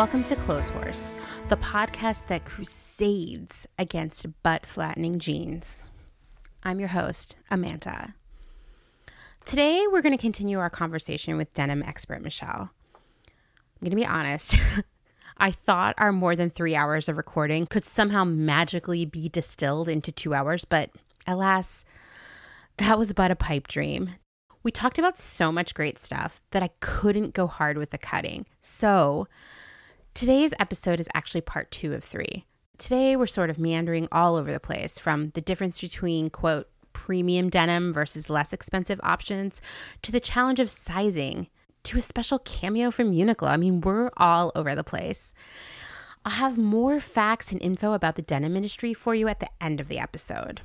Welcome to Clotheshorse, the podcast that crusades against butt flattening jeans. I'm your host, Amanda. Today, we're going to continue our conversation with denim expert Michelle. I'm going to be honest. I thought our more than three hours of recording could somehow magically be distilled into two hours, but alas, that was but a pipe dream. We talked about so much great stuff that I couldn't go hard with the cutting. So, today's episode is actually part two of three. Today, we're sort of meandering all over the place from the difference between, quote, premium denim versus less expensive options to the challenge of sizing to a special cameo from Uniqlo. I mean, we're all over the place. I'll have more facts and info about the denim industry for you at the end of the episode.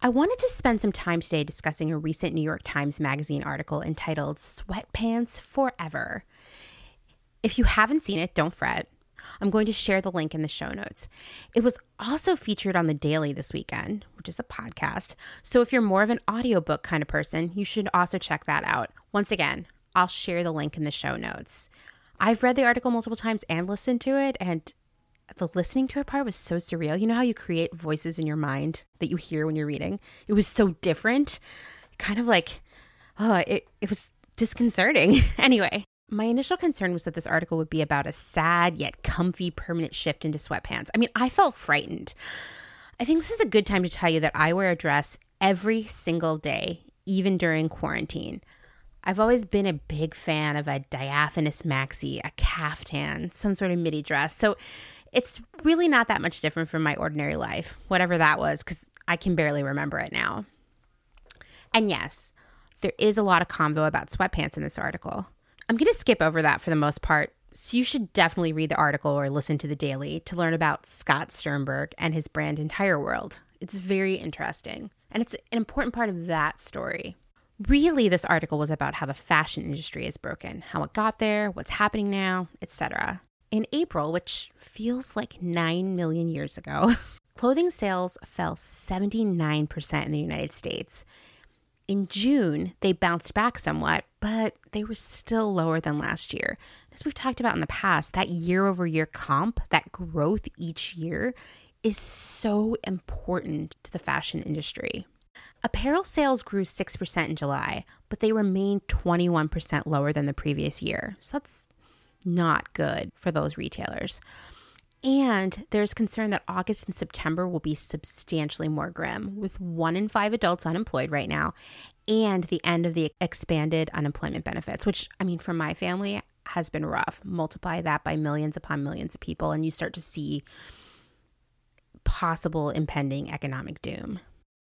I wanted to spend some time today discussing a recent New York Times Magazine article entitled Sweatpants Forever. If you haven't seen it, don't fret. I'm going to share the link in the show notes. It was also featured on The Daily this weekend, which is a podcast. So if you're more of an audiobook kind of person, you should also check that out. Once again, I'll share the link in the show notes. I've read the article multiple times and listened to it, and the listening to it part was so surreal. You know how you create voices in your mind that you hear when you're reading? It was so different. Kind of like, oh, it, it was disconcerting. anyway, my initial concern was that this article would be about a sad yet comfy permanent shift into sweatpants. I mean, I felt frightened. I think this is a good time to tell you that I wear a dress every single day, even during quarantine. I've always been a big fan of a diaphanous maxi, a caftan, some sort of midi dress. So it's really not that much different from my ordinary life, whatever that was, because I can barely remember it now. And yes, there is a lot of convo about sweatpants in this article. I'm going to skip over that for the most part. So you should definitely read the article or listen to the daily to learn about Scott Sternberg and his brand Entire World. It's very interesting, and it's an important part of that story. Really, this article was about how the fashion industry is broken, how it got there, what's happening now, etc. In April, which feels like 9 million years ago, clothing sales fell 79% in the United States. In June, they bounced back somewhat, but they were still lower than last year. As we've talked about in the past, that year over year comp, that growth each year, is so important to the fashion industry. Apparel sales grew 6% in July, but they remained 21% lower than the previous year. So that's not good for those retailers. And there's concern that August and September will be substantially more grim, with one in five adults unemployed right now and the end of the expanded unemployment benefits, which, I mean, for my family has been rough. Multiply that by millions upon millions of people, and you start to see possible impending economic doom.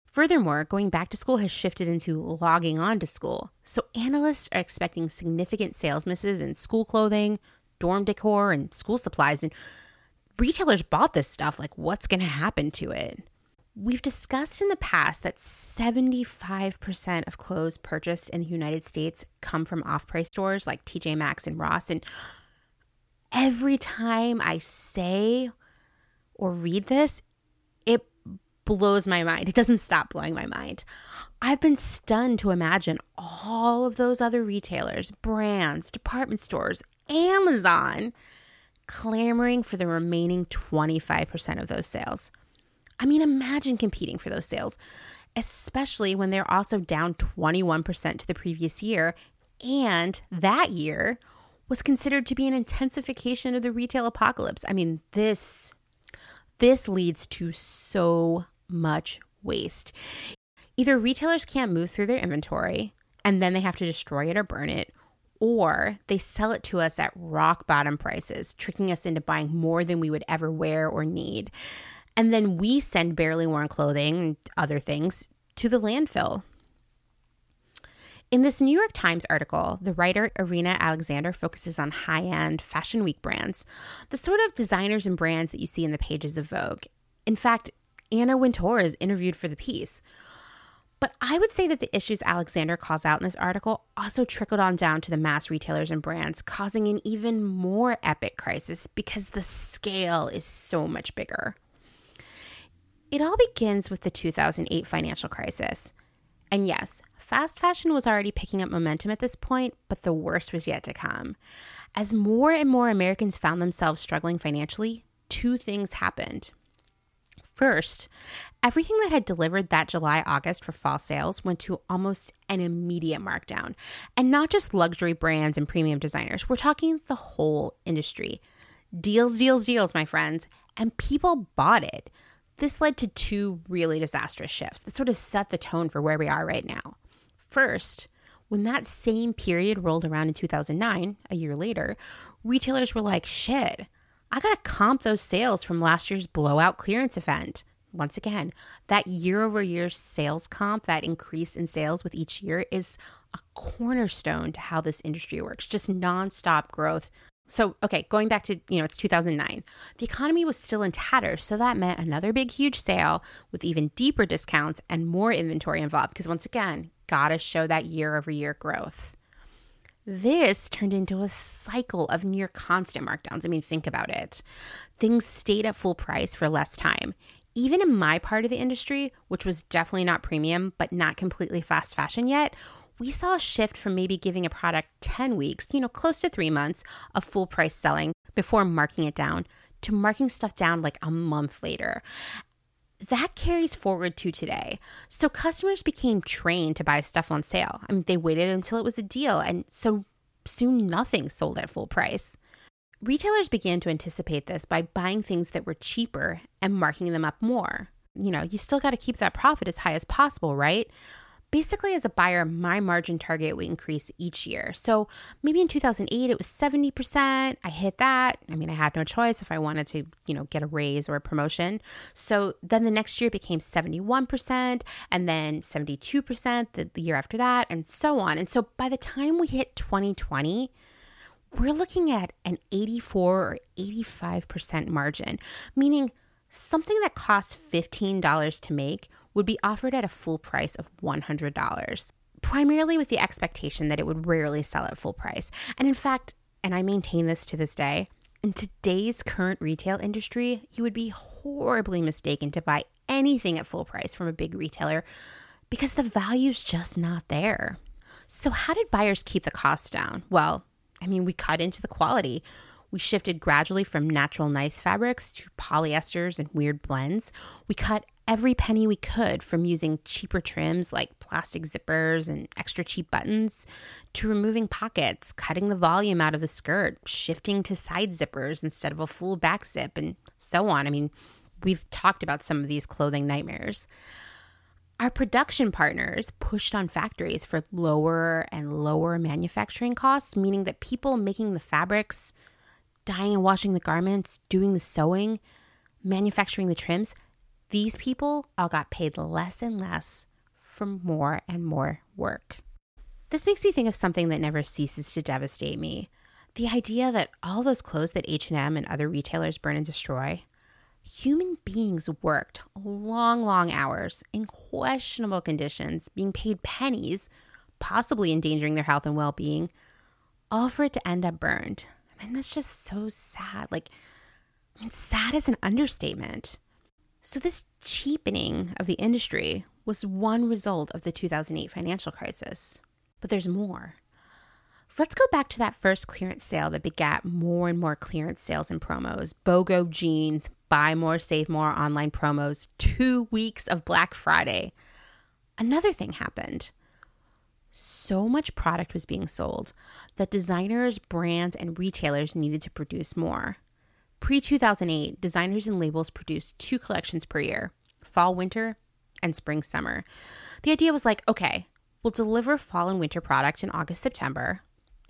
Furthermore, going back to school has shifted into logging on to school. So analysts are expecting significant sales misses in school clothing, dorm decor, and school supplies. And retailers bought this stuff. Like, what's going to happen to it? We've discussed in the past that 75% of clothes purchased in the United States come from off price stores like TJ Maxx and Ross. And every time I say or read this, it blows my mind. It doesn't stop blowing my mind. I've been stunned to imagine all of those other retailers, brands, department stores, Amazon clamoring for the remaining 25% of those sales. I mean, imagine competing for those sales, especially when they're also down 21% to the previous year. And that year was considered to be an intensification of the retail apocalypse. I mean, this this leads to so much waste. Either retailers can't move through their inventory and then they have to destroy it or burn it, or they sell it to us at rock bottom prices, tricking us into buying more than we would ever wear or need. And then we send barely worn clothing and other things to the landfill. In this New York Times article, the writer Irina Aleksander focuses on high end Fashion Week brands, the sort of designers and brands that you see in the pages of Vogue. In fact, Anna Wintour is interviewed for the piece. But I would say that the issues Aleksander calls out in this article also trickled on down to the mass retailers and brands, causing an even more epic crisis because the scale is so much bigger. It all begins with the 2008 financial crisis. And yes, fast fashion was already picking up momentum at this point, but the worst was yet to come. As more and more Americans found themselves struggling financially, two things happened. First, everything that had delivered that July August for fall sales went to almost an immediate markdown. And not just luxury brands and premium designers, we're talking the whole industry. Deals, deals, deals, my friends. And people bought it. This led to two really disastrous shifts that sort of set the tone for where we are right now. First, when that same period rolled around in 2009, a year later, retailers were like, shit, I got to comp those sales from last year's blowout clearance event. Once again, that year over year sales comp, that increase in sales with each year is a cornerstone to how this industry works, just nonstop growth. So, okay, going back to, you know, it's 2009. The economy was still in tatters, so that meant another big, huge sale with even deeper discounts and more inventory involved. Because once again, gotta show that year over year growth. This turned into a cycle of near constant markdowns. I mean, think about it. Things stayed at full price for less time. Even in my part of the industry, which was definitely not premium, but not completely fast fashion yet, we saw a shift from maybe giving a product 10 weeks, you know, close to three months of full price selling before marking it down to marking stuff down like a month later that carries forward to today. So customers became trained to buy stuff on sale. I mean, they waited until it was a deal, and so soon nothing sold at full price. Retailers began to anticipate this by buying things that were cheaper and marking them up more. You know, you still got to keep that profit as high as possible, right? Basically as a buyer my margin target would increase each year. So maybe in 2008 it was 70% i hit that. I mean i had no choice if i wanted to you know get a raise or a promotion. So then the next year it became 71% and then 72% the, the year after that and so on. And so by the time we hit 2020 we're looking at an 84 or 85% margin meaning something that costs $15 to make would be offered at a full price of $100, primarily with the expectation that it would rarely sell at full price. And in fact, and I maintain this to this day, in today's current retail industry, you would be horribly mistaken to buy anything at full price from a big retailer because the value's just not there. So, how did buyers keep the costs down? Well, I mean, we cut into the quality. We shifted gradually from natural nice fabrics to polyesters and weird blends. We cut every penny we could from using cheaper trims like plastic zippers and extra cheap buttons to removing pockets, cutting the volume out of the skirt, shifting to side zippers instead of a full back zip, and so on. I mean, we've talked about some of these clothing nightmares. Our production partners pushed on factories for lower and lower manufacturing costs, meaning that people making the fabrics, dyeing and washing the garments, doing the sewing, manufacturing the trims, these people all got paid less and less for more and more work. This makes me think of something that never ceases to devastate me. The idea that all those clothes that H&M and other retailers burn and destroy, human beings worked long, long hours in questionable conditions, being paid pennies, possibly endangering their health and well-being, all for it to end up burned. I mean, that's just so sad. Like, I mean, sad is an understatement. So, this cheapening of the industry was one result of the 2008 financial crisis. But there's more. Let's go back to that first clearance sale that begat more and more clearance sales and promos, BOGO jeans, buy more, save more online promos, two weeks of Black Friday. Another thing happened. So much product was being sold that designers, brands, and retailers needed to produce more. Pre 2008, designers and labels produced two collections per year fall, winter, and spring, summer. The idea was like, okay, we'll deliver fall and winter product in August, September.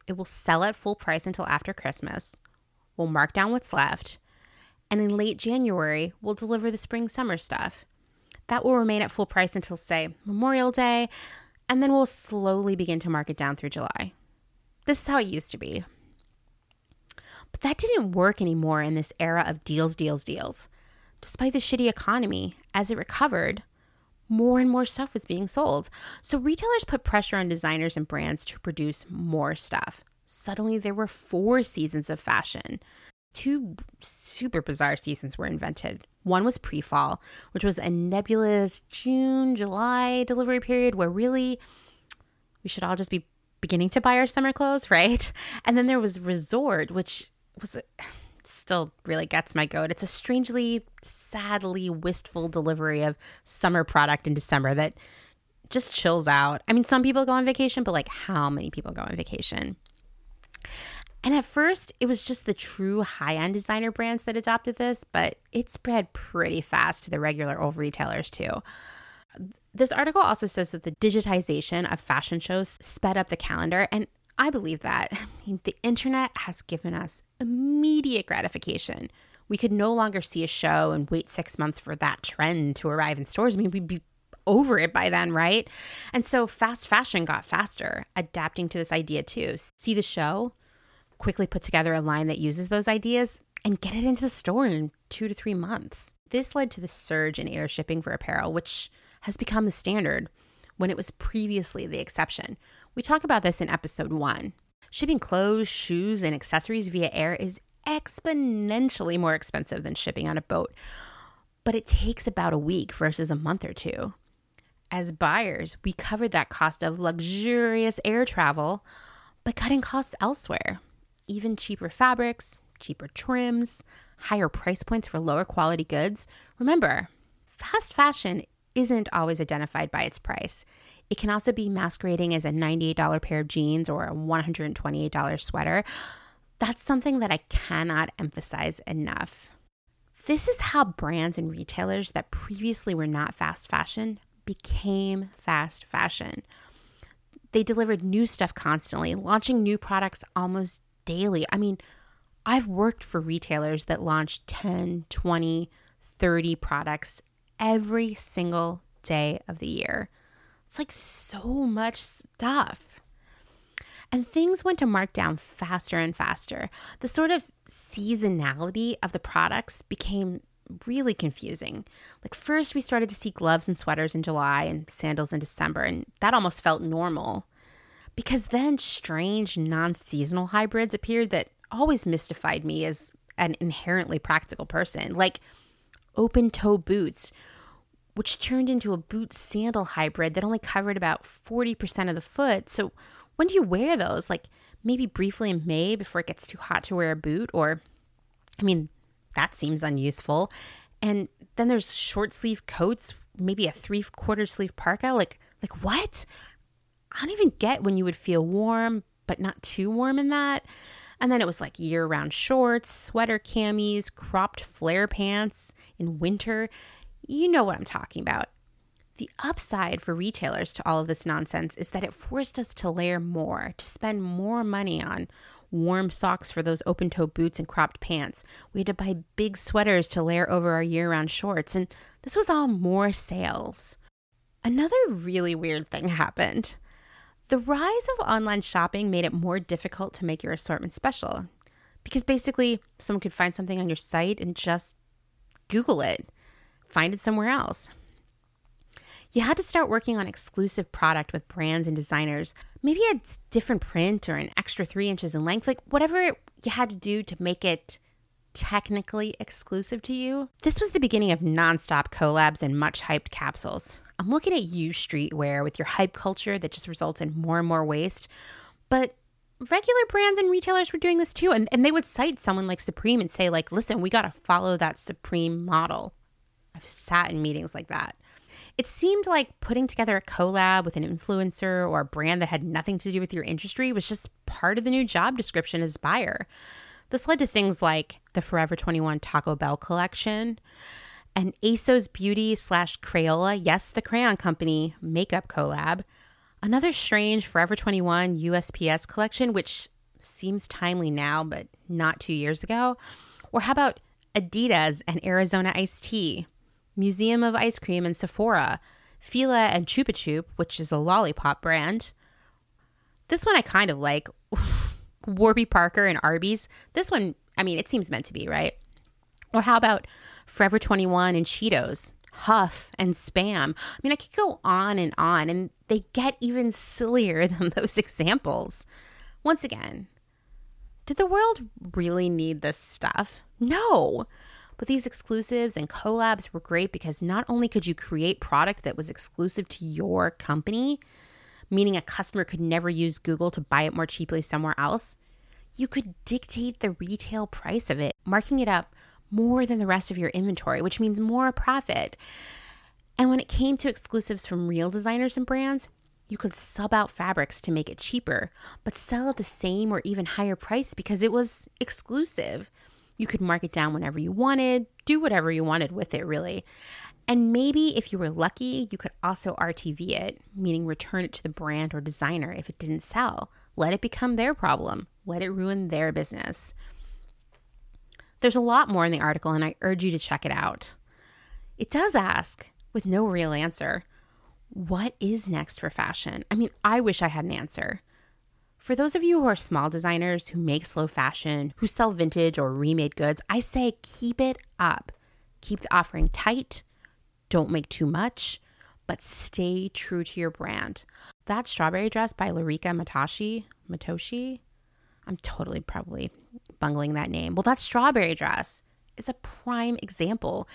It will sell at full price until after Christmas. We'll mark down what's left. And in late January, we'll deliver the spring, summer stuff. That will remain at full price until, say, Memorial Day, and then we'll slowly begin to mark it down through July. This is how it used to be. But that didn't work anymore in this era of deals, deals, deals. Despite the shitty economy, as it recovered, more and more stuff was being sold. So retailers put pressure on designers and brands to produce more stuff. Suddenly, there were four seasons of fashion. two super bizarre seasons were invented. One was pre fall, which was a nebulous June, July delivery period where really we should all just be beginning to buy our summer clothes, right? And then there was resort, which was it still really gets my goat. It's a strangely, sadly wistful delivery of summer product in December that just chills out. I mean, some people go on vacation, but like how many people go on vacation? And at first, it was just the true high end designer brands that adopted this, but it spread pretty fast to the regular old retailers too. This article also says that the digitization of fashion shows sped up the calendar, and I believe that. I mean, the internet has given us immediate gratification. We could no longer see a show and wait six months for that trend to arrive in stores. I mean, we'd be over it by then, right? And so fast fashion got faster, adapting to this idea too. See the show, quickly put together a line that uses those ideas, and get it into the store in two to three months. This led to the surge in air shipping for apparel, which has become the standard when it was previously the exception. We talk about this in episode one. Shipping clothes, shoes, and accessories via air is exponentially more expensive than shipping on a boat, but it takes about a week versus a month or two. As buyers, we covered that cost of luxurious air travel by cutting costs elsewhere. Even cheaper fabrics, cheaper trims, higher price points for lower quality goods. Remember, fast fashion isn't always identified by its price. It can also be masquerading as a $98 pair of jeans or a $128 sweater. That's something that I cannot emphasize enough. This is how brands and retailers that previously were not fast fashion became fast fashion. They delivered new stuff constantly, launching new products almost daily. I mean, I've worked for retailers that launched 10, 20, 30 products every single day of the year. It's like so much stuff. And things went to markdown faster and faster. The sort of seasonality of the products became really confusing. Like, first, we started to see gloves and sweaters in July and sandals in December, and that almost felt normal. Because then strange non seasonal hybrids appeared that always mystified me as an inherently practical person, like open toe boots, which turned into a boot sandal hybrid that only covered about 40% of the foot. So, when do you wear those? Like, maybe briefly in May before it gets too hot to wear a boot, or I mean, that seems unuseful. And then there's short sleeve coats, maybe a three quarter sleeve parka. Like, like what? I don't even get when you would feel warm, but not too warm in that. And then it was like year round shorts, sweater camis, cropped flare pants in winter. You know what I'm talking about. The upside for retailers to all of this nonsense is that it forced us to layer more, to spend more money on warm socks for those open toe boots and cropped pants. We had to buy big sweaters to layer over our year round shorts, and this was all more sales. Another really weird thing happened. The rise of online shopping made it more difficult to make your assortment special because basically someone could find something on your site and just Google it, find it somewhere else. You had to start working on exclusive product with brands and designers. Maybe a different print or an extra three inches in length, like whatever you had to do to make it technically exclusive to you. This was the beginning of nonstop collabs and much hyped capsules. I'm looking at you, streetwear, with your hype culture that just results in more and more waste. But regular brands and retailers were doing this too. And, and they would cite someone like Supreme and say, like, listen, we got to follow that Supreme model. I've sat in meetings like that. It seemed like putting together a collab with an influencer or a brand that had nothing to do with your industry was just part of the new job description as buyer. This led to things like the Forever 21 Taco Bell collection and ASOS Beauty slash Crayola, yes, the crayon company makeup collab, another strange Forever 21 USPS collection, which seems timely now, but not two years ago. Or how about Adidas and Arizona iced tea? Museum of Ice Cream and Sephora, Fila and Chupa Chup, which is a lollipop brand. This one I kind of like. Warby Parker and Arby's. This one, I mean, it seems meant to be, right? Or how about Forever 21 and Cheetos, HUF and Spam? I mean, I could go on and on, and they get even sillier than those examples. Once again, Did the world really need this stuff? No. But these exclusives and collabs were great because not only could you create product that was exclusive to your company, meaning a customer could never use Google to buy it more cheaply somewhere else, you could dictate the retail price of it, marking it up more than the rest of your inventory, which means more profit. And when it came to exclusives from real designers and brands, you could sub out fabrics to make it cheaper, but sell at the same or even higher price because it was exclusive. You could mark it down whenever you wanted, do whatever you wanted with it, really. And maybe if you were lucky, you could also RTV it, meaning return it to the brand or designer if it didn't sell. Let it become their problem, let it ruin their business. There's a lot more in the article, and I urge you to check it out. It does ask, with no real answer, what is next for fashion? I mean, I wish I had an answer. For those of you who are small designers who make slow fashion, who sell vintage or remade goods, I say keep it up. Keep the offering tight. Don't make too much, but stay true to your brand. That strawberry dress by Lirika Matoshi, Matoshi, I'm totally probably bungling that name. Well, that strawberry dress is a prime example.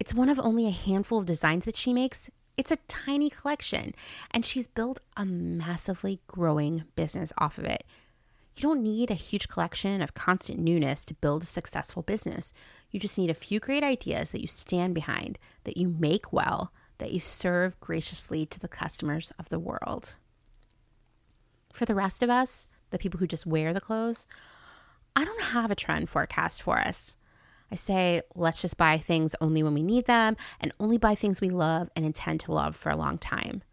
It's one of only a handful of designs that she makes, it's a tiny collection, and she's built a massively growing business off of it. You don't need a huge collection of constant newness to build a successful business. You just need a few great ideas that you stand behind, that you make well, that you serve graciously to the customers of the world. For the rest of us, the people who just wear the clothes, I don't have a trend forecast for us. I say, let's just buy things only when we need them and only buy things we love and intend to love for a long time.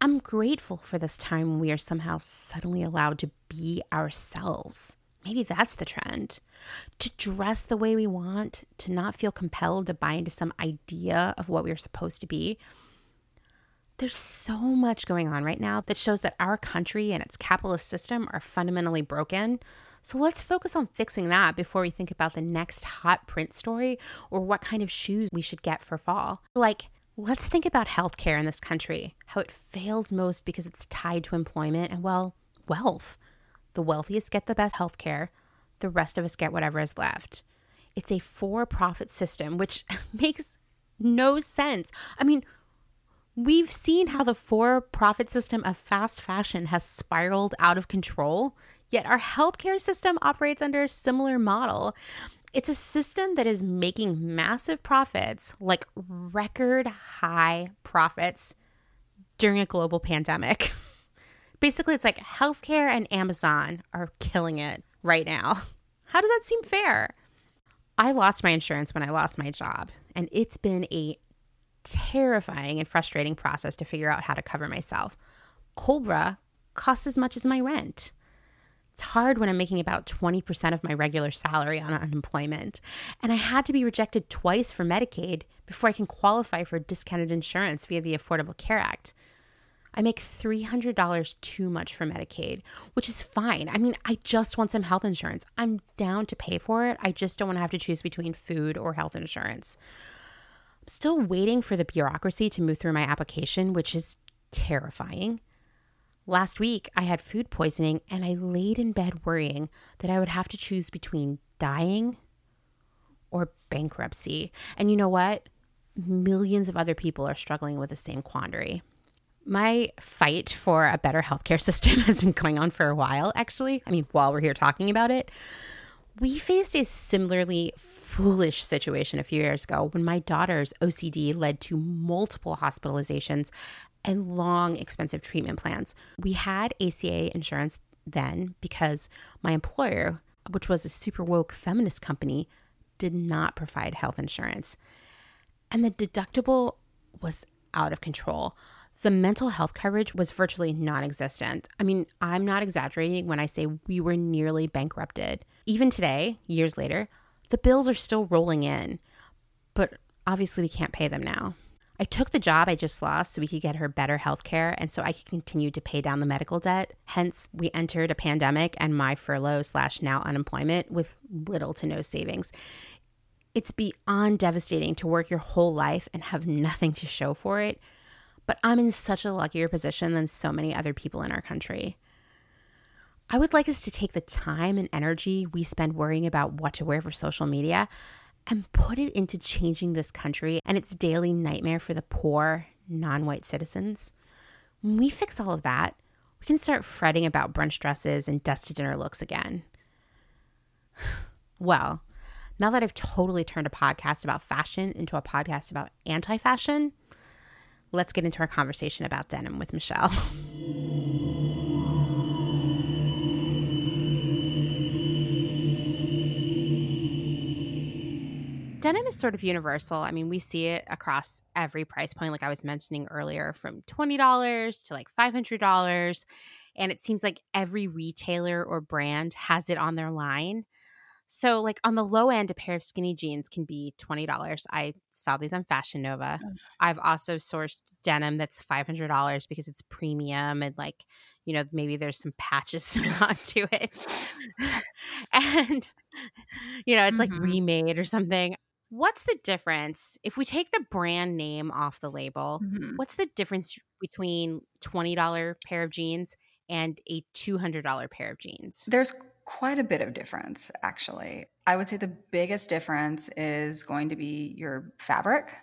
I'm grateful for this time when we are somehow suddenly allowed to be ourselves. Maybe that's the trend. To dress the way we want, to not feel compelled to buy into some idea of what we are supposed to be. There's so much going on right now that shows that our country and its capitalist system are fundamentally broken. So let's focus on fixing that before we think about the next hot print story or what kind of shoes we should get for fall. Like, let's think about healthcare in this country, how it fails most because it's tied to employment and, well, wealth. The wealthiest get the best healthcare, the rest of us get whatever is left. It's a for profit system, which makes no sense. I mean, we've seen how the for profit system of fast fashion has spiraled out of control. Yet our healthcare system operates under a similar model. It's a system that is making massive profits, like record high profits during a global pandemic. Basically, it's like healthcare and Amazon are killing it right now. How does that seem fair? I lost my insurance when I lost my job, and it's been a terrifying and frustrating process to figure out how to cover myself. Cobra costs as much as my rent. It's hard when I'm making about 20% of my regular salary on unemployment. And I had to be rejected twice for Medicaid before I can qualify for discounted insurance via the Affordable Care Act. I make $300 too much for Medicaid, which is fine. I mean, I just want some health insurance. I'm down to pay for it. I just don't want to have to choose between food or health insurance. I'm still waiting for the bureaucracy to move through my application, which is terrifying. Last week, I had food poisoning and I laid in bed worrying that I would have to choose between dying or bankruptcy. And you know what? Millions of other people are struggling with the same quandary. My fight for a better healthcare system has been going on for a while, actually. I mean, while we're here talking about it, we faced a similarly foolish situation a few years ago when my daughter's OCD led to multiple hospitalizations and long, expensive treatment plans. We had ACA insurance then because my employer, which was a super woke feminist company, did not provide health insurance. And the deductible was out of control. The mental health coverage was virtually non existent. I mean, I'm not exaggerating when I say we were nearly bankrupted. Even today, years later, the bills are still rolling in, but obviously we can't pay them now. I took the job I just lost so we could get her better health care and so I could continue to pay down the medical debt. Hence, we entered a pandemic and my furlough slash now unemployment with little to no savings. It's beyond devastating to work your whole life and have nothing to show for it, but I'm in such a luckier position than so many other people in our country. I would like us to take the time and energy we spend worrying about what to wear for social media and put it into changing this country and its daily nightmare for the poor, non white citizens. When we fix all of that, we can start fretting about brunch dresses and dusty dinner looks again. Well, now that I've totally turned a podcast about fashion into a podcast about anti fashion, let's get into our conversation about denim with Michelle. denim is sort of universal. I mean, we see it across every price point, like I was mentioning earlier, from $20 to like $500. And it seems like every retailer or brand has it on their line. So, like on the low end, a pair of skinny jeans can be $20. I saw these on Fashion Nova. I've also sourced denim that's $500 because it's premium and like, you know, maybe there's some patches to it. and, you know, it's mm-hmm. like remade or something. What's the difference if we take the brand name off the label? Mm-hmm. What's the difference between $20 pair of jeans and a $200 pair of jeans? There's quite a bit of difference, actually. I would say the biggest difference is going to be your fabric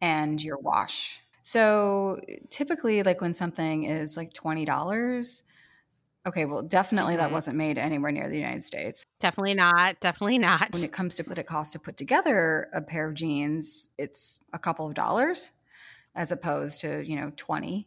and your wash. So typically, like when something is like $20, Okay, well, definitely that mm-hmm. wasn't made anywhere near the United States. Definitely not. Definitely not. When it comes to what it costs to put together a pair of jeans, it's a couple of dollars as opposed to, you know, 20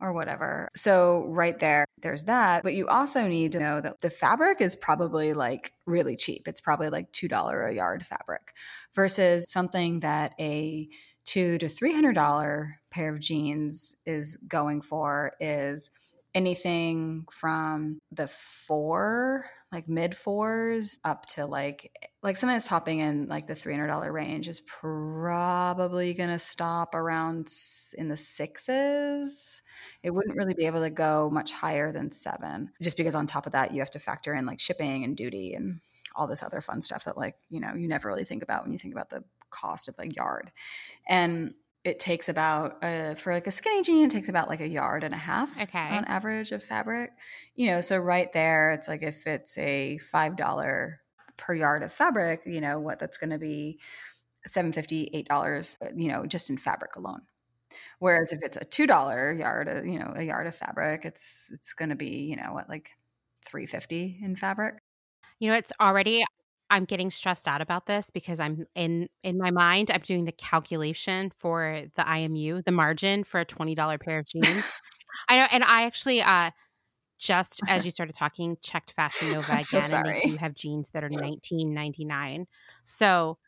or whatever. So, right there, there's that. But you also need to know that the fabric is probably like really cheap. It's probably like $2 a yard fabric versus something that a two to $300 pair of jeans is going for is anything from the four like mid fours up to like eh, like something that's topping in like the $300 range is probably going to stop around in the sixes. It wouldn't really be able to go much higher than seven just because on top of that you have to factor in like shipping and duty and all this other fun stuff that like you know you never really think about when you think about the cost of like yard. And it takes about uh, for like a skinny jean it takes about like a yard and a half okay. on average of fabric you know so right there it's like if it's a five dollar per yard of fabric you know what that's going to be seven fifty eight dollars uh, you know just in fabric alone whereas if it's a two dollar yard uh, you know a yard of fabric it's it's going to be you know what like 350 in fabric you know it's already I'm getting stressed out about this because I'm in in my mind I'm doing the calculation for the IMU, the margin for a twenty dollar pair of jeans. I know, and I actually uh just as you started talking checked Fashion Nova again, so and they do have jeans that are nineteen ninety nine. So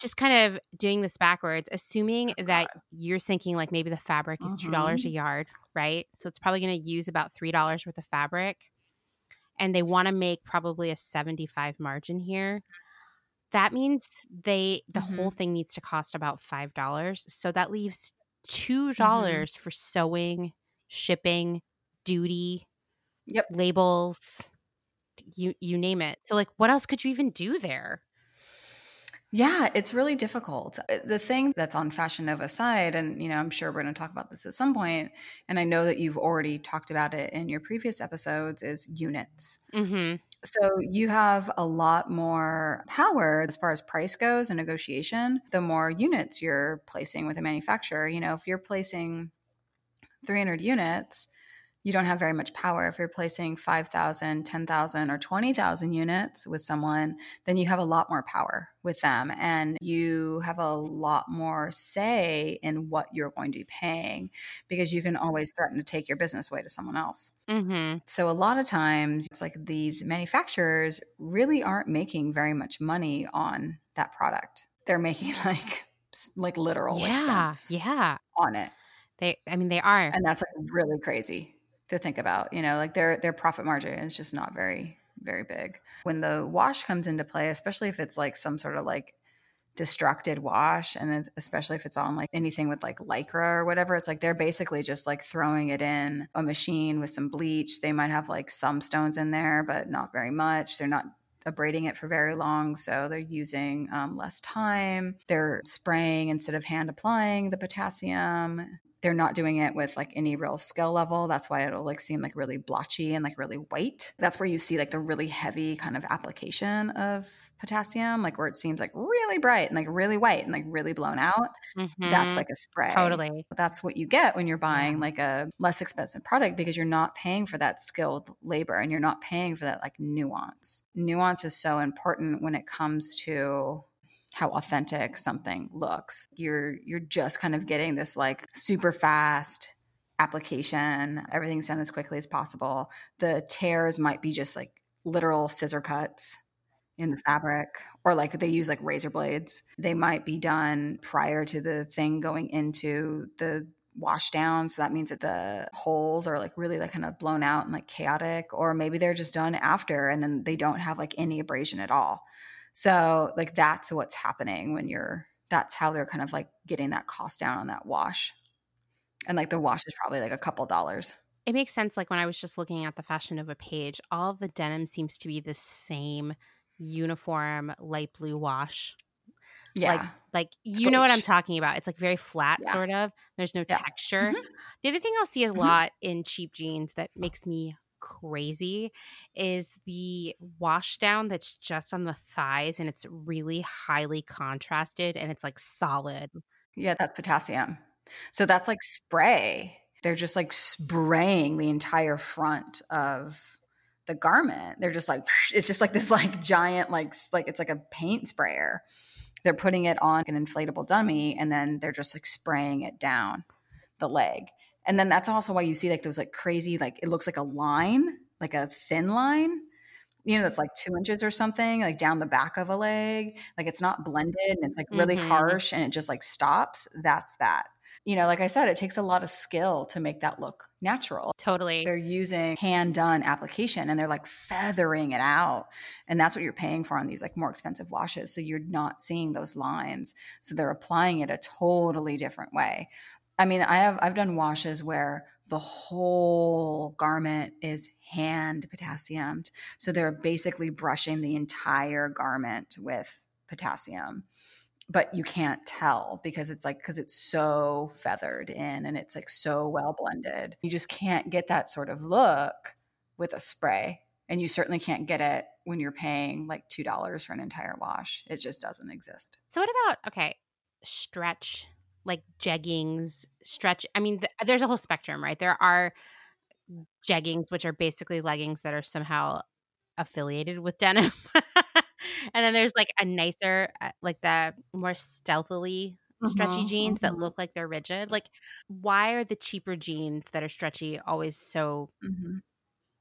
just kind of doing this backwards, assuming that you're thinking like maybe the fabric is two dollars mm-hmm. a yard, right? So it's probably going to use about three dollars worth of fabric and they want to make probably a 75 margin here that means they the mm-hmm. whole thing needs to cost about five dollars so that leaves two mm-hmm. dollars mm-hmm. for sewing shipping duty yep labels you you name it so like what else could you even do there yeah, it's really difficult. Uh, the thing that's on Fashion Nova's side, and you know, I'm sure we're going to talk about this at some point, and I know that you've already talked about it in your previous episodes, is units. Mm-hmm. So you have a lot more power as far as price goes and negotiation. The more units you're placing with a manufacturer, you know, if you're placing 300 units, you don't have very much power. If you're placing 5,000, 10,000, or 20,000 units with someone, then you have a lot more power with them and you have a lot more say in what you're going to be paying because you can always threaten to take your business away to someone else. Mm-hmm. So, a lot of times, it's like these manufacturers really aren't making very much money on that product. They're making like, like literal yeah, like yeah on it. They, I mean, they are, and that's like really crazy to think about. You know, like their their profit margin is just not very very big. When the wash comes into play, especially if it's like some sort of like destructed wash and especially if it's on like anything with like lycra or whatever it's like they're basically just like throwing it in a machine with some bleach they might have like some stones in there but not very much they're not abrading it for very long so they're using um, less time they're spraying instead of hand applying the potassium they're not doing it with like any real skill level. That's why it'll like seem like really blotchy and like really white. That's where you see like the really heavy kind of application of potassium, like where it seems like really bright and like really white and like really blown out. Mm-hmm. That's like a spray. Totally. That's what you get when you're buying like a less expensive product because you're not paying for that skilled labor and you're not paying for that like nuance. Nuance is so important when it comes to how authentic something looks. You're you're just kind of getting this like super fast application. Everything's done as quickly as possible. The tears might be just like literal scissor cuts in the fabric or like they use like razor blades. They might be done prior to the thing going into the wash down so that means that the holes are like really like kind of blown out and like chaotic or maybe they're just done after and then they don't have like any abrasion at all so like that's what's happening when you're that's how they're kind of like getting that cost down on that wash. And like the wash is probably like a couple dollars. It makes sense. Like when I was just looking at the Fashion Nova page, all of the denim seems to be the same uniform light blue wash. Yeah. Like, like you know what I'm talking about. It's like very flat, yeah. sort of. There's no yeah. texture. Mm-hmm. The other thing I'll see a mm-hmm. lot in cheap jeans that makes me crazy is the wash down that's just on the thighs and it's really highly contrasted and it's like solid. Yeah, that's potassium. So that's like spray. They're just like spraying the entire front of the garment. They're just like it's just like this like giant like like it's like a paint sprayer. They're putting it on an inflatable dummy and then they're just like spraying it down the leg. And then that's also why you see like those like crazy, like it looks like a line, like a thin line, you know, that's like two inches or something, like down the back of a leg. Like it's not blended and it's like really mm-hmm. harsh and it just like stops. That's that. You know, like I said, it takes a lot of skill to make that look natural. Totally. They're using hand done application and they're like feathering it out. And that's what you're paying for on these like more expensive washes. So you're not seeing those lines. So they're applying it a totally different way. I mean, I have I've done washes where the whole garment is hand potassiumed. So they're basically brushing the entire garment with potassium. But you can't tell because it's like because it's so feathered in and it's like so well blended. You just can't get that sort of look with a spray. And you certainly can't get it when you're paying like $2 for an entire wash. It just doesn't exist. So what about okay, stretch like jeggings, stretch. I mean, th- there's a whole spectrum, right? There are jeggings, which are basically leggings that are somehow affiliated with denim. and then there's like a nicer, uh, like the more stealthily stretchy mm-hmm, jeans mm-hmm. that look like they're rigid. Like, why are the cheaper jeans that are stretchy always so mm-hmm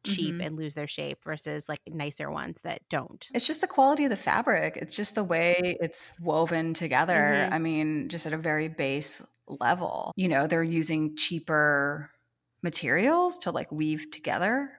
cheap mm-hmm. and lose their shape versus like nicer ones that don't. It's just the quality of the fabric. It's just the way it's woven together. Mm-hmm. I mean, just at a very base level. You know, they're using cheaper materials to like weave together.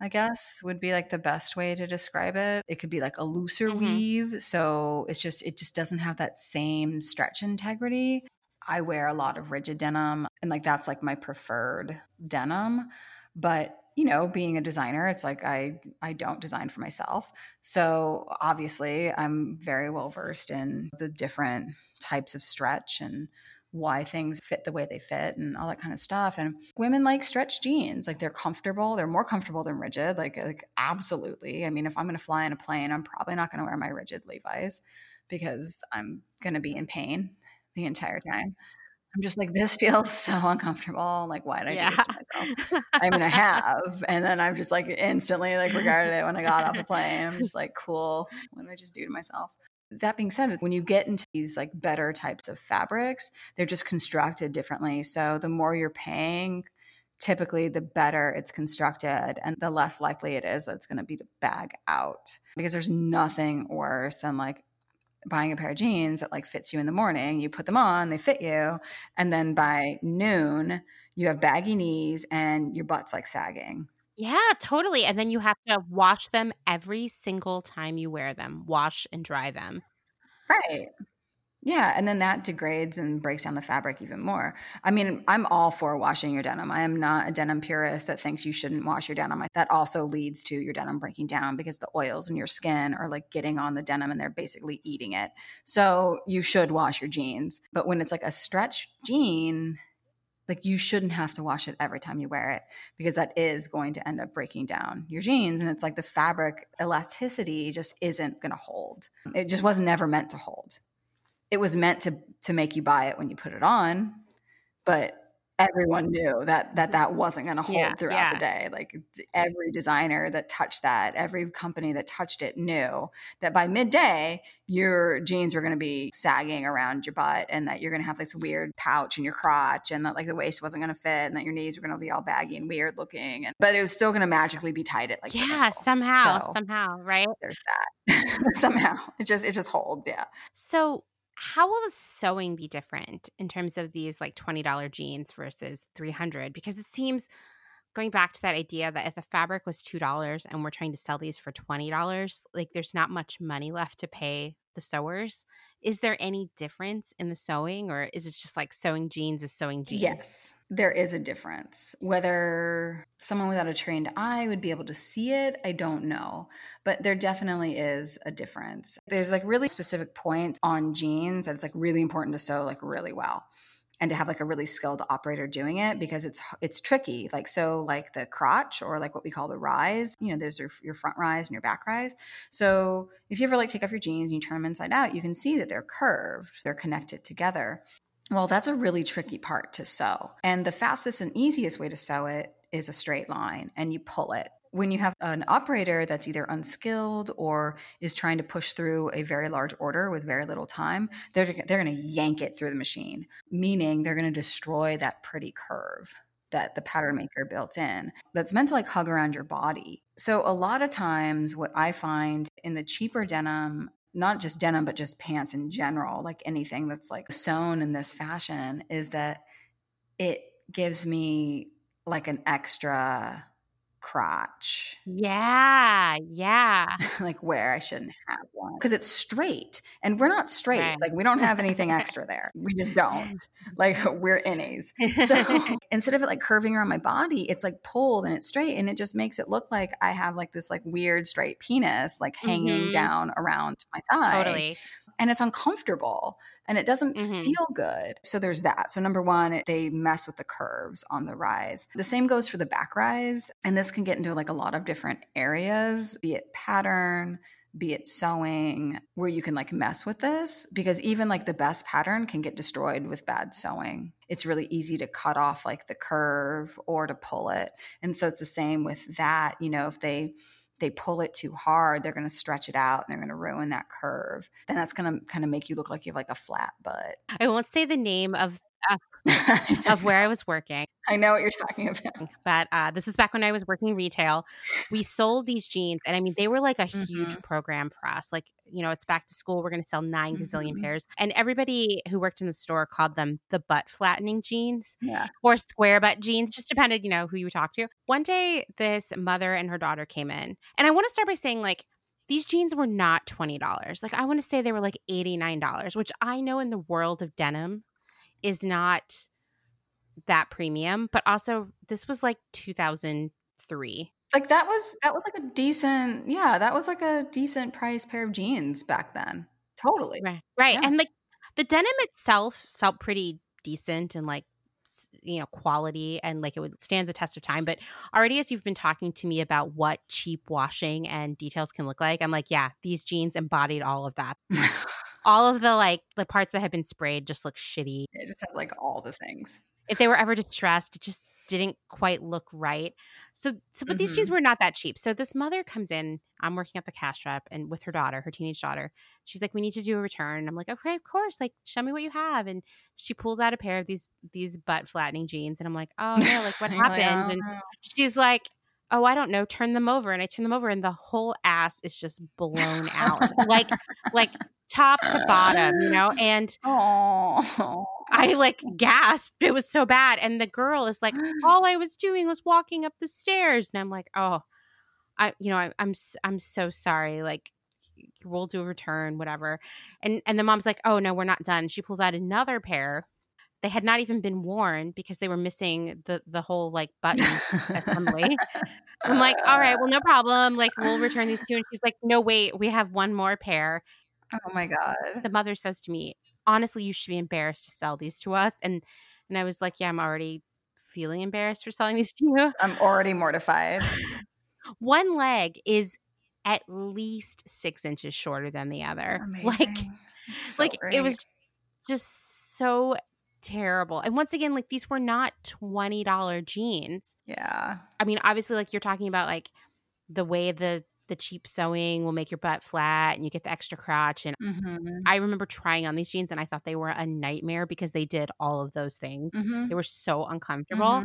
I guess would be like the best way to describe it. It could be like a looser mm-hmm. weave, so it's just it just doesn't have that same stretch integrity. I wear a lot of rigid denim and like that's like my preferred denim, but you know being a designer it's like i i don't design for myself. So obviously i'm very well versed in the different types of stretch and why things fit the way they fit and all that kind of stuff. And women like stretch jeans like they're comfortable they're more comfortable than rigid like, like absolutely. I mean if i'm going to fly in a plane i'm probably not going to wear my rigid levi's because i'm going to be in pain the entire time I'm just like, this feels so uncomfortable. Like, why did I yeah. do this to myself? I mean, I have. And then I'm just like instantly like regarded it when I got off the plane. I'm just like, cool. What did I just do to myself? That being said, when you get into these like better types of fabrics, they're just constructed differently. So the more you're paying, typically the better it's constructed and the less likely it is that it's going to be to bag out because there's nothing worse than like buying a pair of jeans that like fits you in the morning, you put them on, they fit you, and then by noon you have baggy knees and your butt's like sagging. Yeah, totally. And then you have to wash them every single time you wear them. Wash and dry them. Right. Yeah, and then that degrades and breaks down the fabric even more. I mean, I'm all for washing your denim. I am not a denim purist that thinks you shouldn't wash your denim. That also leads to your denim breaking down because the oils in your skin are like getting on the denim and they're basically eating it. So you should wash your jeans. But when it's like a stretch jean, like you shouldn't have to wash it every time you wear it because that is going to end up breaking down your jeans and it's like the fabric elasticity just isn't going to hold it just was never meant to hold it was meant to to make you buy it when you put it on but everyone knew that that that wasn't going to hold Yeah, throughout yeah. the day. Like every designer that touched that every company that touched it knew that by midday your jeans were going to be sagging around your butt and that you're going to have this weird pouch in your crotch and that like the waist wasn't going to fit and that your knees were going to be all baggy and weird looking and but it was still going to magically be tight at like yeah, somehow, So- somehow, right? there's that. Somehow. It just it just holds yeah. So, how will the sewing be different in terms of these like $20 jeans versus 300 because it seems going back to that idea that if the fabric was $2 and we're trying to sell these for $20, like there's not much money left to pay the sewers. Is there any difference in the sewing or is it just like sewing jeans is sewing jeans? Yes, there is a difference. Whether someone without a trained eye would be able to see it, I don't know. But there definitely is a difference. There's like really specific points on jeans that it's like really important to sew like really well and to have like a really skilled operator doing it because it's it's tricky. Like so like the crotch or like what we call the rise, you know, there's your, your front rise and your back rise. So if you ever like take off your jeans and you turn them inside out, you can see that they're curved. They're connected together. Well, that's a really tricky part to sew. And the fastest and easiest way to sew it is a straight line and you pull it. When you have an operator that's either unskilled or is trying to push through a very large order with very little time, they're, they're going to yank it through the machine, meaning they're going to destroy that pretty curve that the pattern maker built in that's meant to like hug around your body. So, a lot of times, what I find in the cheaper denim not just denim, but just pants in general, like anything that's like sewn in this fashion, is that it gives me like an extra crotch, Yeah, yeah. like where I shouldn't have one because it's straight and we're not straight. Right. Like we don't have anything extra there. We just don't. Like we're innies. So instead of it like curving around my body, it's like pulled and it's straight and it just makes it look like I have like this like weird straight penis like hanging Mhm. down around my thigh totally. And it's uncomfortable and it doesn't Mhm. feel good. So there's that. So number one, they mess with the curves on the rise. The same goes for the back rise, and this can get into like a lot of different areas, be it pattern, be it sewing, where you can like mess with this because even like the best pattern can get destroyed with bad sewing. It's really easy to cut off like the curve or to pull it. And so it's the same with that, you know, if they they pull it too hard, they're going to stretch it out and they're going to ruin that curve. Then that's going to kind of make you look like you have like a flat butt. I won't say the name of of where I was working, I know what you're talking about. but uh, this is back when I was working retail. We sold these jeans, and I mean, they were like a huge Mhm. program for us. Like, you know, it's back to school. We're going to sell 9 gazillion Mhm. pairs. And everybody who worked in the store called them the butt flattening jeans Yeah. or square butt jeans, just depended, you know, who you talk to. One day, this mother and her daughter came in. And I want to start by saying, like, these jeans were not $20. Like, I want to say they were like $89, which I know in the world of denim is not that premium, but also this was like 2003. Like that was that was like a decent yeah, that was like a decent price pair of jeans back then. Totally. Right. Right. Yeah. And like the denim itself felt pretty decent and like you know quality and like it would stand the test of time but already as you've been talking to me about what cheap washing and details can look like i'm like yeah these jeans embodied all of that all of the like the parts that had been sprayed just look shitty it just has like all the things. if they were ever distressed, it just didn't quite look right. So, so but these jeans mm-hmm. were not that cheap. So this mother comes in. I'm working at the cash wrap, and with her daughter, her teenage daughter, she's like, "We need to do a return." And I'm like, "Okay, of course. Like, show me what you have." And she pulls out a pair of these these butt flattening jeans, and I'm like, "Oh no! Like, what like, happened?" and "Oh, no." she's like. Oh, I don't know. Turn them over, and I turn them over, and the whole ass is just blown out, like, like top to bottom, you know. And Oh. I like gasped. It was so bad. And the girl is like, all I was doing was walking up the stairs. And I'm like, oh, I, you know, I, I'm, I'm so sorry. Like, we'll do a return, whatever. And and the mom's like, oh no, we're not done. She pulls out another pair. They had not even been worn because they were missing the the whole like button assembly. I'm like, all right, well, uh. no problem. Like, we'll return these two. And she's like, no, wait, we have one more pair Oh um, my god. the mother says to me, honestly, you should be embarrassed to sell these to us. And And I was like, yeah, I'm already feeling embarrassed for selling these to you. I'm already mortified. One leg is at least six inches shorter than the other. Amazing. Like, So like it was just so terrible. And once again, like these were not twenty dollar jeans. Yeah. I mean, obviously, like you're talking about like the way the the cheap sewing will make your butt flat and you get the extra crotch. And Mm-hmm. I remember trying on these jeans and I thought they were a nightmare because they did all of those things. Mm-hmm. They were so uncomfortable.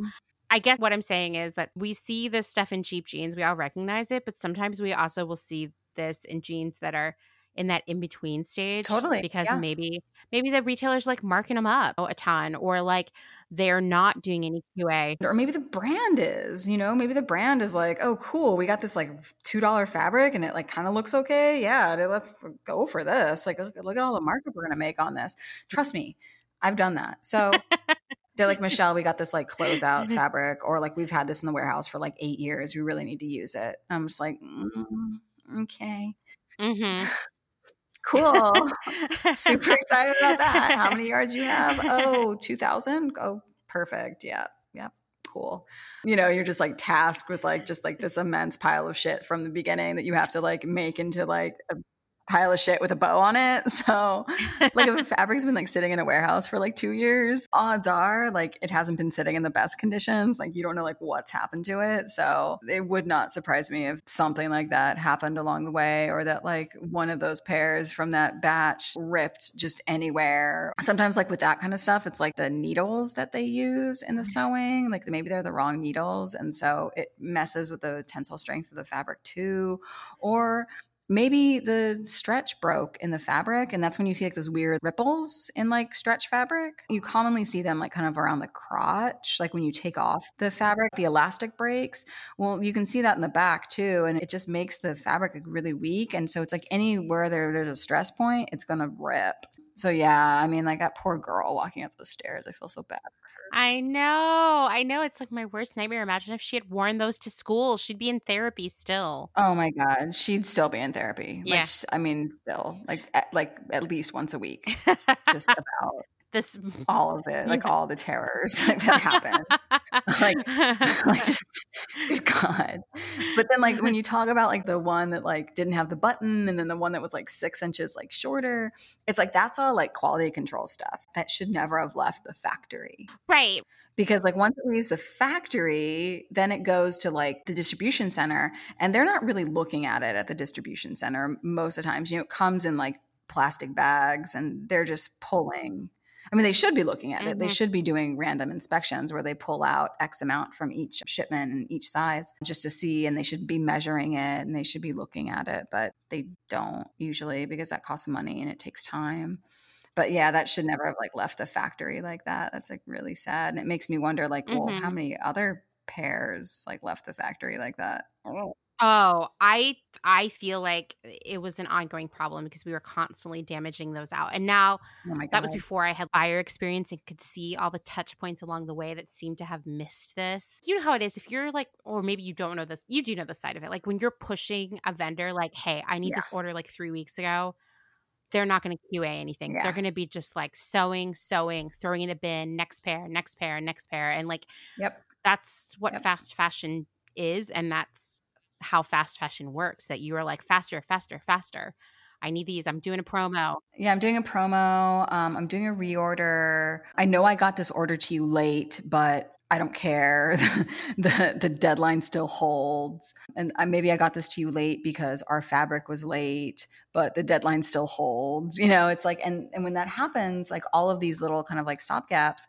I guess what I'm saying is that we see this stuff in cheap jeans, we all recognize it, but sometimes we also will see this in jeans that are in that in between stage. Totally, Because yeah. maybe maybe the retailer's like marking them up a ton or like they're not doing any QA. Or maybe the brand is, you know, maybe the brand is like, oh, cool, we got this like $2 fabric and it like kind of looks okay. Yeah, let's go for this. Like, look, look at all the markup we're going to make on this. Trust me, I've done that. So they're like, Michelle, we got this like closeout fabric, or like we've had this in the warehouse for like eight years. We really need to use it. I'm just like, mm, okay, hmm cool. Super excited about that. How many yards you have? Oh, 2000. Oh, perfect. Yeah. Yep. Cool. You know, you're just like tasked with like just like this immense pile of shit from the beginning that you have to like make into like a pile of shit with a bow on it. So, like, if a fabric's been like sitting in a warehouse for like two years, odds are like it hasn't been sitting in the best conditions. Like, you don't know like what's happened to it. So, it would not surprise me if something like that happened along the way or that like one of those pairs from that batch ripped just anywhere. Sometimes, like with that kind of stuff, it's like the needles that they use in the mm-hmm. sewing, like maybe they're the wrong needles. And so it messes with the tensile strength of the fabric too. Or maybe the stretch broke in the fabric and that's when you see like those weird ripples in like stretch fabric. You commonly see them like kind of around the crotch like when you take off the fabric the elastic breaks. Well you can see that in the back too and it just makes the fabric really weak and so it's like anywhere there, there's a stress point it's gonna rip. So yeah i mean like that poor girl walking up those stairs i feel so bad I know. I know. It's like my worst nightmare. Imagine if she had worn those to school. She'd be in therapy still. Oh my god, she'd still be in therapy. Yeah. Like, sh- I mean, still like at, like at least once a week, just about this all of it, like all the terrors like that happen. like, like just good god. But then like when you talk about like the one that like didn't have the button, and then the one that was like six inches like shorter, it's like that's all like quality control stuff that should never have left the factory right. because like once it leaves the factory then it goes to like the distribution center and they're not really looking at it at the distribution center most of the times you know it comes in like plastic bags and they're just pulling i mean they should be looking at it they Mhm. should be doing random inspections where they pull out x amount from each shipment and each size just to see and they should be measuring it and they should be looking at it but they don't usually because that costs money and it takes time but yeah, that should never have like left the factory like that. That's like really sad, and it makes me wonder, like, well, Mhm. how many other pairs like left the factory like that? Oh, Oh, I I feel like it was an ongoing problem because we were constantly damaging those out. And now oh that was before I had buyer experience and could see all the touch points along the way that seemed to have missed this. You know how it is if you're like or maybe you don't know this. You do know the side of it. Like when you're pushing a vendor like, "Hey, I need Yeah. this order like 3 weeks ago." They're not going to QA anything. Yeah. They're going to be just like sewing, sewing, throwing in a bin, next pair, next pair, next pair and like Yep. that's what Yep. fast fashion is and that's how fast fashion works that you are like faster faster faster i need these i'm doing a promo Yeah, I'm doing a promo. Um, I'm doing a reorder. I know I got this order to you late, but I don't care. the The deadline still holds, and I, maybe I got this to you late because our fabric was late, but the deadline still holds. You know, it's like, and and when that happens, like all of these little kind of like stopgaps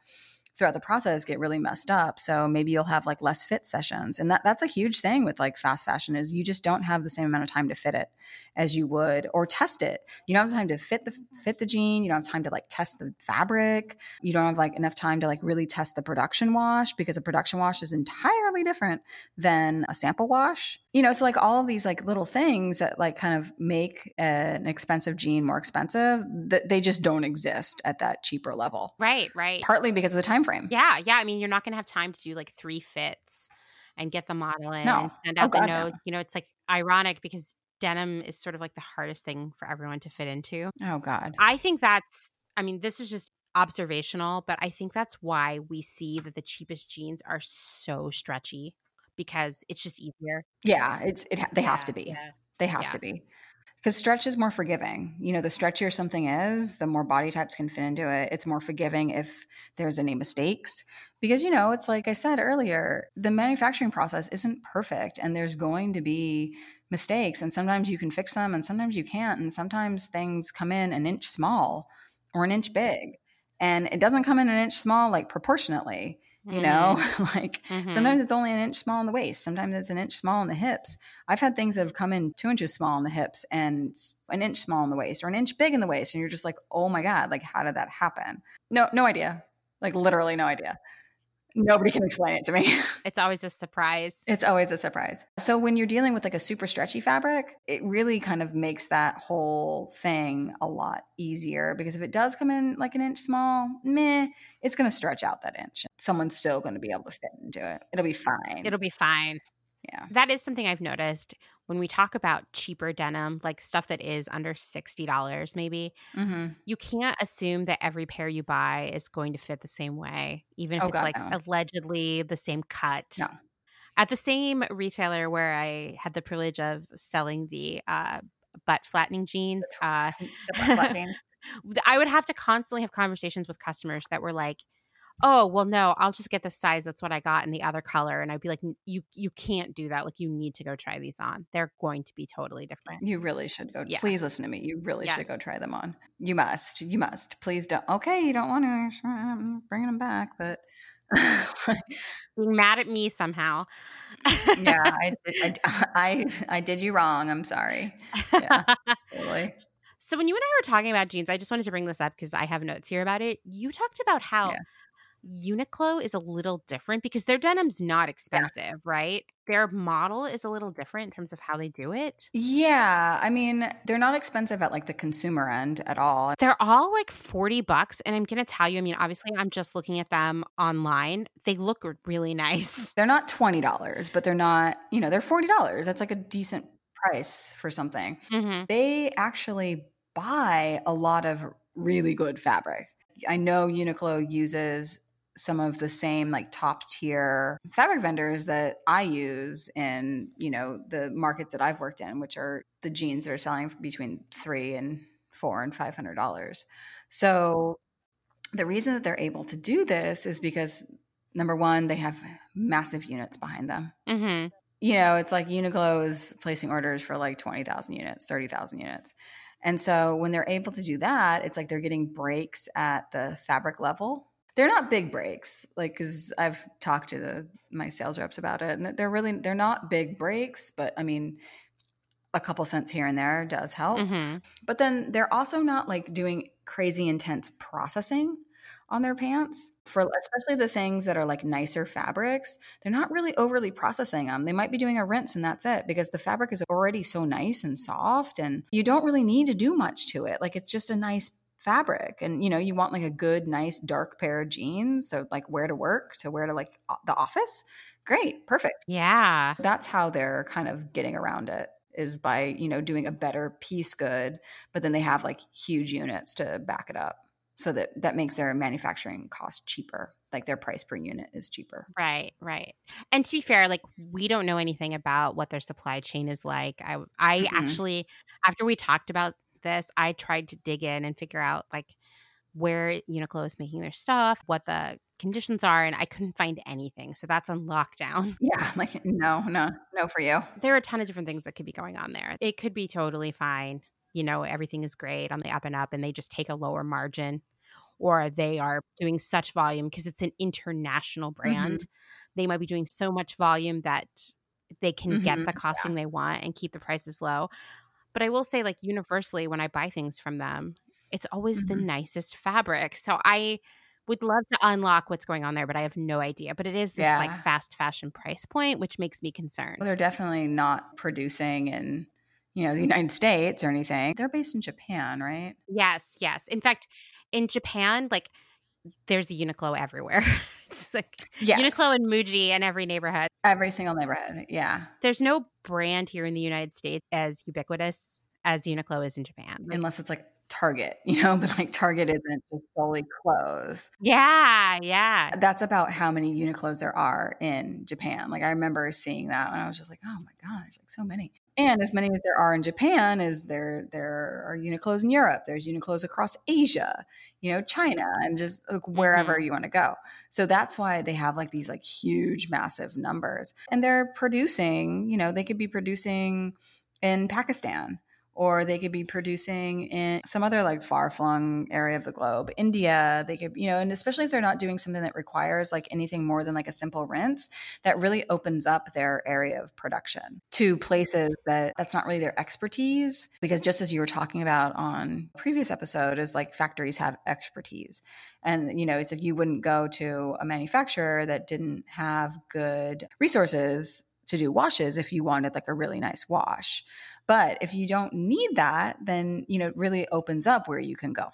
throughout the process get really messed up. So maybe you'll have like less fit sessions. And that that's a huge thing with like fast fashion is you just don't have the same amount of time to fit it as you would or test it. You don't have time to fit the fit the jean, you don't have time to like test the fabric. You don't have like enough time to like really test the production wash because a production wash is entirely different than a sample wash. You know, so like all of these like little things that like kind of make an expensive jean more expensive, that they just don't exist at that cheaper level. right right Partly because of the time frame. yeah yeah i mean you're not going to have time to do like three fits and get the model in No. and send Oh, out the God, no. you know it's like ironic because denim is sort of like the hardest thing for everyone to fit into Oh God. i think that's i mean this is just observational, but I think that's why we see that the cheapest jeans are so stretchy because it's just easier. Yeah, it's it. They have Yeah, to be. yeah. They have Yeah. to be. Because stretch is more forgiving. You know, the stretchier something is, the more body types can fit into it. It's more forgiving if there's any mistakes. Because, you know, it's like I said earlier, the manufacturing process isn't perfect and there's going to be mistakes. And sometimes you can fix them and sometimes you can't. And sometimes things come in an inch small or an inch big. And it doesn't come in an inch small like proportionately, you know? like Mhm. sometimes it's only an inch small in the waist, sometimes it's an inch small in the hips. I've had things that have come in two inches small in the hips and an inch small in the waist or an inch big in the waist. And you're just like, oh my God, like how did that happen? No, no idea. Like literally no idea. Nobody can explain it to me. it's always a surprise. It's always a surprise. So when you're dealing with like a super stretchy fabric, it really kind of makes that whole thing a lot easier because if it does come in like an inch small, meh, it's going to stretch out that inch. Someone's still going to be able to fit into it. It'll be fine. It'll be fine. yeah. That is something I've noticed when we talk about cheaper denim, like stuff that is under $60 maybe. hmm You can't assume that every pair you buy is going to fit the same way, even if Oh, it's God, like no. allegedly the same cut. No. At the same retailer where I had the privilege of selling the uh, butt flattening jeans, uh, The butt flattening. I would have to constantly have conversations with customers that were like, "Oh, well, no, I'll just get the size. That's what I got in the other color." And I'd be like, "You you can't do that. Like, you need to go try these on. They're going to be totally different." You really should go. Yeah. Please listen to me. You really Yeah. should go try them on. You must. You must. Please don't. Okay, you don't want to. I'm bringing them back, but Being mad at me somehow. yeah, I did, I, I I did you wrong. I'm sorry. Yeah. Totally. So when you and I were talking about jeans, I just wanted to bring this up because I have notes here about it. You talked about how Uniqlo is a little different because their denim's not expensive, right? Their model is a little different in terms of how they do it. Yeah, I mean, they're not expensive at like the consumer end at all. They're all like 40 bucks. And I'm going to tell you, I mean, obviously, I'm just looking at them online. They look really nice. They're not twenty dollars, but they're not. You know, they're forty dollars. That's like a decent price for something. hmm they actually buy a lot of really good fabric. I know Uniqlo uses some of the same like top tier fabric vendors that I use in, you know, the markets that I've worked in, which are the jeans that are selling between three and four and five hundred dollars. So the reason that they're able to do this is because number one, they have massive units behind them hmm you know, it's like Uniqlo is placing orders for like 20,000 units, 30,000 units. And so when they're able to do that, it's like they're getting breaks at the fabric level. They're not big breaks, like because I've talked to the, my sales reps about it, and they're really they're not big breaks, but I mean, a couple cents here and there does help. hmm But then they're also not like doing crazy intense processing on their pants for especially the things that are like nicer fabrics. They're not really overly processing them. They might be doing a rinse and that's it because the fabric is already so nice and soft and you don't really need to do much to it. Like it's just a nice fabric and you know you want like a good nice dark pair of jeans to like wear to work to wear to like the office great perfect Yeah. that's how they're kind of getting around it is by you know doing a better piece good but then they have like huge units to back it up so that that makes their manufacturing cost cheaper like their price per unit is cheaper Right, right. And to be fair, like we don't know anything about what their supply chain is like. I I Mm-mm. actually after we talked about this, I tried to dig in and figure out like where Uniqlo is making their stuff, what the conditions are, and I couldn't find anything. So that's on lockdown. yeah like no no no for you There are a ton of different things that could be going on there. It could be totally fine. You know, everything is great on the up and up and they just take a lower margin or they are doing such volume because it's an international brand. They might be doing so much volume that they can get Mhm, the costing they want and keep the prices low. But I will say, like, universally, when I buy things from them, it's always the Mhm. nicest fabric. So I would love to unlock what's going on there, but I have no idea. But it is this Yeah. like fast fashion price point, which makes me concerned. well, they're definitely not producing in you know the united states or anything they're based in japan right Yes, yes. In fact, in Japan, like there's a Uniqlo everywhere. it's like yes Uniqlo and Muji in every neighborhood. every single neighborhood yeah There's no brand here in the United States as ubiquitous as Uniqlo is in Japan. Unless it's like Target, you know, but like Target isn't just solely clothes. Yeah, yeah. That's about how many Uniqlos there are in Japan. Like I remember seeing that and I was just like, oh my God, there's like so many. And as many as there are in Japan, is there there are Uniqlos in Europe. There's Uniqlos across Asia, you know, China, and just like wherever mm-hmm. you want to go. So that's why they have like these like huge, massive numbers. And they're producing, you know, they could be producing in Pakistan or they could be producing in some other like far flung area of the globe, India. They could, you know, and especially if they're not doing something that requires like anything more than like a simple rinse, that really opens up their area of production to places that that's not really their expertise. Because just as you were talking about on previous episode, is like factories have expertise. And, you know, it's like you wouldn't go to a manufacturer that didn't have good resources to do washes if you wanted like a really nice wash. But if you don't need that, then, you know, it really opens up where you can go.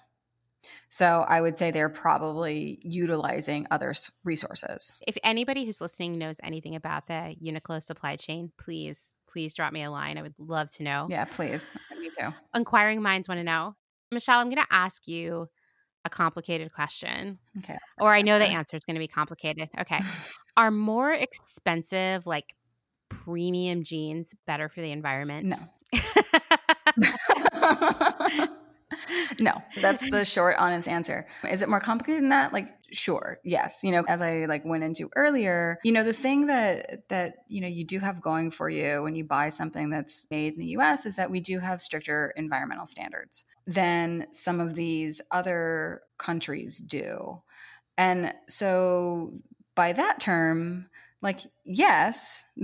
So I would say they're probably utilizing other resources. If anybody who's listening knows anything about the Uniqlo supply chain, please, please drop me a line. I would love to know. Yeah, please. Me too. Inquiring minds want to know. Michelle, I'm going to ask you a complicated question. Okay. Or I know the answer is going to be complicated. Okay. Are more expensive, like premium jeans better for the environment? No. no, that's the short, honest answer. Is it more complicated than that? Like, sure, yes. You know, as I like went into earlier, you know, the thing that that you know you do have going for you when you buy something that's made in the U.S. is that we do have stricter environmental standards than some of these other countries do, and so by that term, like, yes.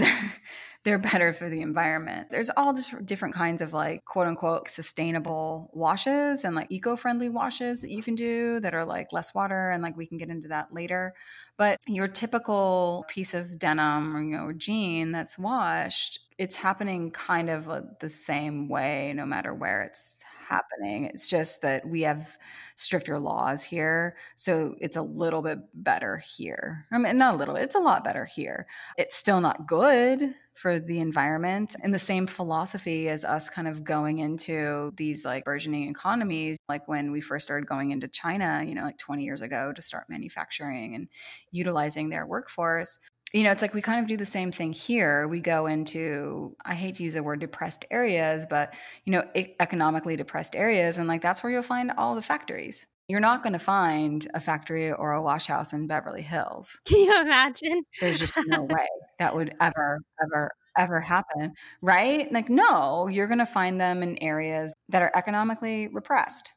they're better for the environment. There's all just different kinds of like quote unquote sustainable washes and like eco-friendly washes that you can do that are like less water and like we can get into that later. But your typical piece of denim or you know jean that's washed, it's happening kind of uh, the same way no matter where it's happening. It's just that we have stricter laws here. So it's a little bit better here. I mean, not a little, bit, it's a lot better here. It's still not good for the environment and the same philosophy as us kind of going into these like burgeoning economies like when we first started going into china you know like 20 years ago to start manufacturing and utilizing their workforce you know, it's like we kind of do the same thing here. We go into, I hate to use the word depressed areas, but, you know, economically depressed areas. And like that's where you'll find all the factories. You're not going to find a factory or a wash house in Beverly Hills. Can you imagine? There's just no way that would ever, ever, ever happen. Right? Like, no, you're going to find them in areas that are economically repressed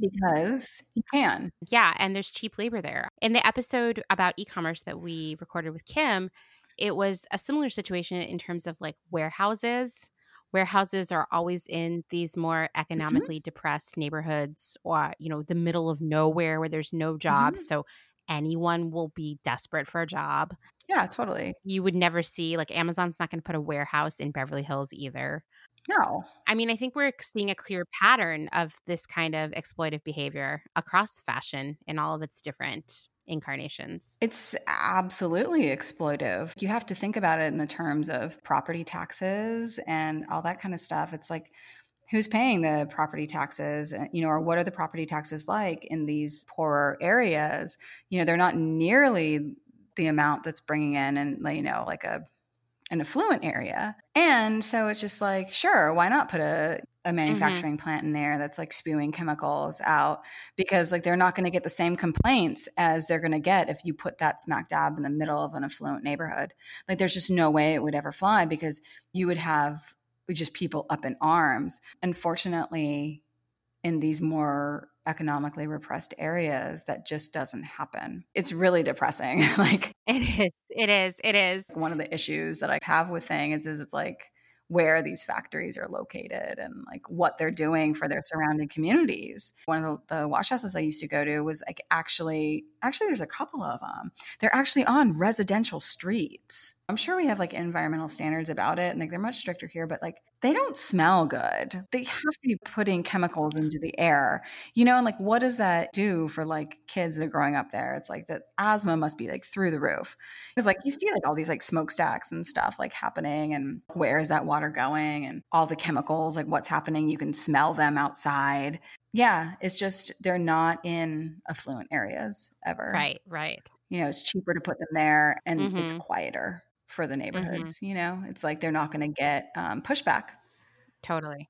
because you can. Yeah, and there's cheap labor there. In the episode about e-commerce that we recorded with Kim, it was a similar situation in terms of like warehouses. Warehouses are always in these more mm-hmm. economically mm-hmm. depressed neighborhoods or, you know, the middle of nowhere where there's no jobs. Mm-hmm. So anyone will be desperate for a job. Yeah, totally. You would never see like Amazon's not going to put a warehouse in Beverly Hills either. No. I mean, I think we're seeing a clear pattern of this kind of exploitive behavior across fashion in all of its different incarnations. It's absolutely exploitive. You have to think about it in the terms of property taxes and all that kind of stuff. It's like, who's paying the property taxes eh, you know or what are the property taxes like in these poorer areas you know they're not nearly the amount that's bringing in and you know like a an affluent area. And so it's just like, sure, why not put a, a mm-hmm. manufacturing mm-hmm. plant in there that's like spewing chemicals out? Because like they're not going to get the same complaints as they're going to get if you put that smack dab in the middle of an affluent neighborhood. Like there's just no way it would ever fly because you would have just people up in arms. Unfortunately, in these more economically repressed areas that just doesn't happen. It's really depressing. like it is. It is. It is. One of the issues that I have with things is it's like where these factories are located and like what they're doing for their surrounding communities. One of the, the wash houses I used to go to was like actually actually there's a couple of them. They're actually on residential streets. I'm sure we have like environmental standards about it and like they're much stricter here, but like they don't smell good. They have to be putting chemicals into the air, you know, and like what does that do for like kids that are growing up there? It's like the asthma must be like through the roof. Because like you see like all these like smokestacks and stuff like happening, and where is that water going and all the chemicals, like what's happening? You can smell them outside Yeah, it's just they're not in affluent areas ever. Right, right. You know, it's cheaper to put them there and Mhm. it's quieter for the Mm-hmm. neighborhoods. You know, it's like they're not going to get um, pushback Totally.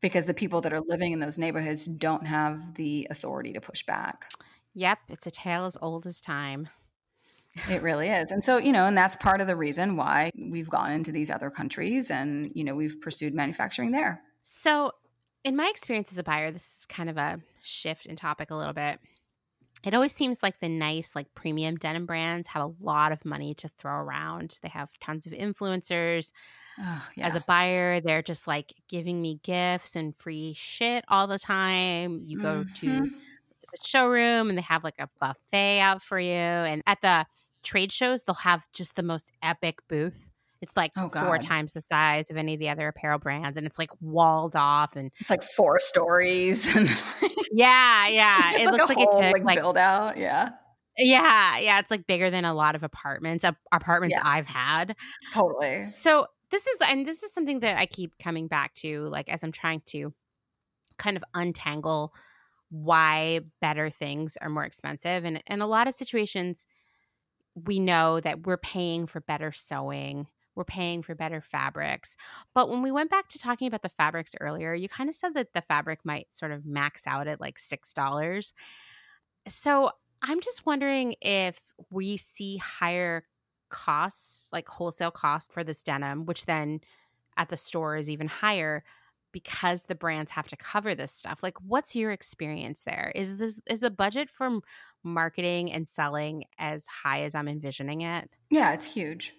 because the people that are living in those neighborhoods don't have the authority to push back. Yep, it's a tale as old as time. It really is. And so, you know, and that's part of the reason why we've gone into these other countries and, you know, we've pursued manufacturing there. So, in my experience as a buyer, this is kind of a shift in topic a little bit. It always seems like the nice, like premium denim brands have a lot of money to throw around. They have tons of influencers. Oh, yeah. As a buyer, they're just like giving me gifts and free shit all the time. You go to Mhm. the showroom and they have like a buffet out for you. And at the trade shows, they'll have just the most epic booth. It's like Oh, four times the size of any of the other apparel brands, and it's like walled off. And It's like four stories and yeah, yeah, it's it like looks a like whole it took like, like build out. Yeah. yeah, yeah. It's like bigger than a lot of apartments, ap- apartments Yeah. I've had. Totally. So this is, and this is something that I keep coming back to, like as I'm trying to kind of untangle why better things are more expensive, and in a lot of situations, we know that we're paying for better sewing. We're paying for better fabrics. But when we went back to talking about the fabrics earlier, you kind of said that the fabric might sort of max out at like $6. So I'm just wondering if we see higher costs, like wholesale costs for this denim, which then at the store is even higher because the brands have to cover this stuff. Like what's your experience there? Is this is the budget for marketing and selling as high as I'm envisioning it? Yeah, it's huge.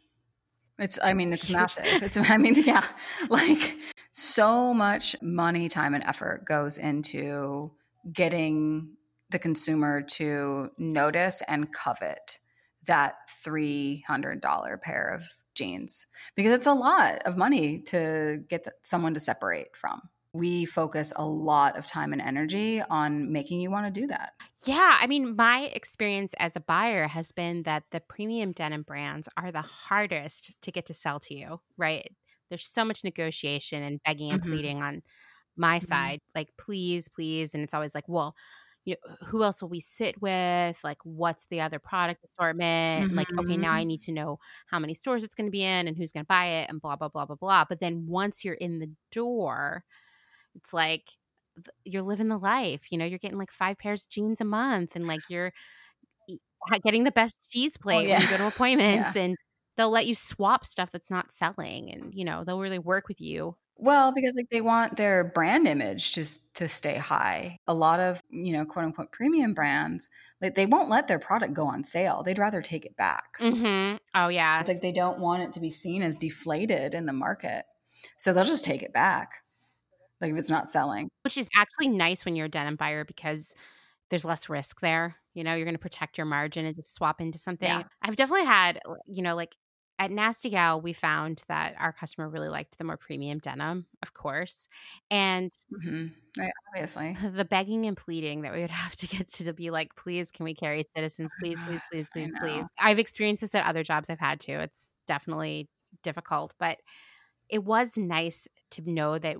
It's I mean, It's massive. It's I mean, yeah. Like so much money, time and effort goes into getting the consumer to notice and covet that $300 pair of jeans because it's a lot of money to get someone to separate from. We focus a lot of time and energy on making you want to do that. Yeah, I mean, my experience as a buyer has been that the premium denim brands are the hardest to get to sell to you, right? There's so much negotiation and begging and Mhm. pleading on my Mhm. side, like, please, please. And it's always like, well, you know, who else will we sit with? Like, what's the other product assortment? Like, okay, now I Mhm. need to know how many stores it's going to be in and who's going to buy it and blah, blah, blah, blah, blah. But then once you're in the door, it's like, you're living the life. You know, you're getting like five pairs of jeans a month, and like you're getting the best cheese plate when you go to yeah. appointments, and they'll let you swap stuff that's not selling, and you know they'll really work with you. Well, because like they want their brand image to to stay high. A lot of you know quote unquote premium brands, like they won't let their product go on sale. They'd rather take it back. Mm-hmm. Oh yeah, It's like they don't want it to be seen as deflated in the market, so they'll just take it back. Like if it's not selling. which is actually nice when you're a denim buyer because there's less risk there. You know, you're going to protect your margin and just swap into something. Yeah. I've definitely had, you know, like at Nasty Gal, we found that our customer really liked the more premium denim, of course, and hmm Right, obviously. the begging and pleading that we would have to get to to be like, please, can we carry citizens? Please, please, please, please, please. I've experienced this at other jobs I've had too. It's definitely difficult, but it was nice to know that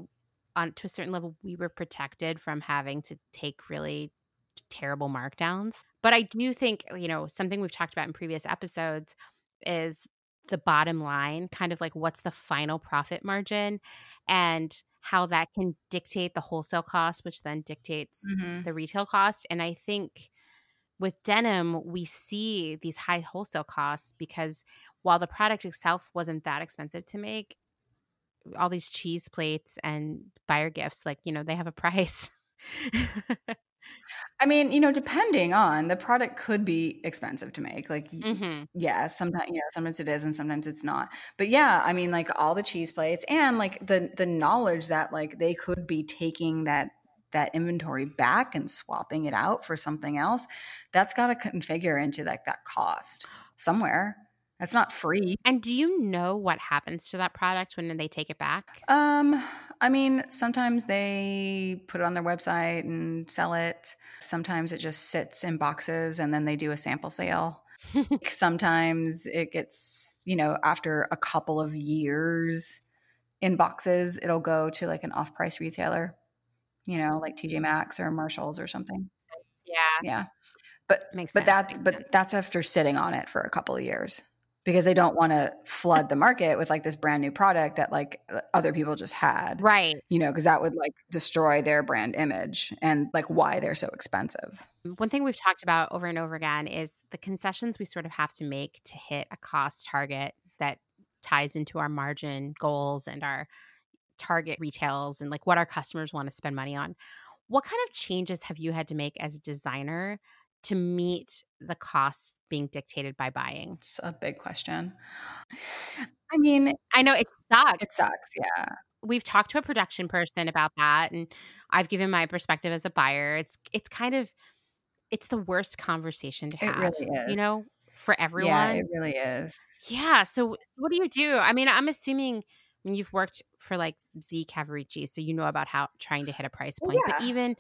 on to a certain level we were protected from having to take really terrible markdowns. But I do think, you know, something we've talked about in previous episodes is the bottom line, kind of like what's the final profit margin and how that can dictate the wholesale cost, which then dictates Mhm. the retail cost. And I think with denim, we see these high wholesale costs because while the product itself wasn't that expensive to make, all these cheese plates and buyer gifts, like, you know, they have a price. I mean, you know, depending on the product, could be expensive to make. Like, y- hmm yeah, sometimes you know, sometimes it is, and sometimes it's not. But yeah, I mean, like all the cheese plates and like the the knowledge that like they could be taking that that inventory back and swapping it out for something else. That's got to configure into like that cost somewhere. That's not free. And do you know what happens to that product when they take it back? Um, I mean, sometimes they put it on their website and sell it. Sometimes it just sits in boxes and then they do a sample sale. Sometimes it gets, you know, after a couple of years in boxes, it'll go to like an off price retailer you know, like TJ Maxx or Marshalls or something. Yeah. Yeah. But Makes but sense, that makes but sense. that's after sitting on it for a couple of years because they don't want to flood the market with like this brand new product that like other people just had. Right. You know, because that would like destroy their brand image and like why they're so expensive. One thing we've talked about over and over again is the concessions we sort of have to make to hit a cost target that ties into our margin goals and our target retails and like what our customers want to spend money on. What kind of changes have you had to make as a designer to meet the costs being dictated by buying? It's a big question. I mean, I know it sucks. it sucks. Yeah. We've talked to a production person about that and I've given my perspective as a buyer. It's it's kind of it's the worst conversation to It have. really is. You know, for everyone. Yeah, it really is. Yeah. So what do you do? I mean, I'm assuming I mean, you've worked for like Z Cavaricci, so you know about how trying to hit a price point. But even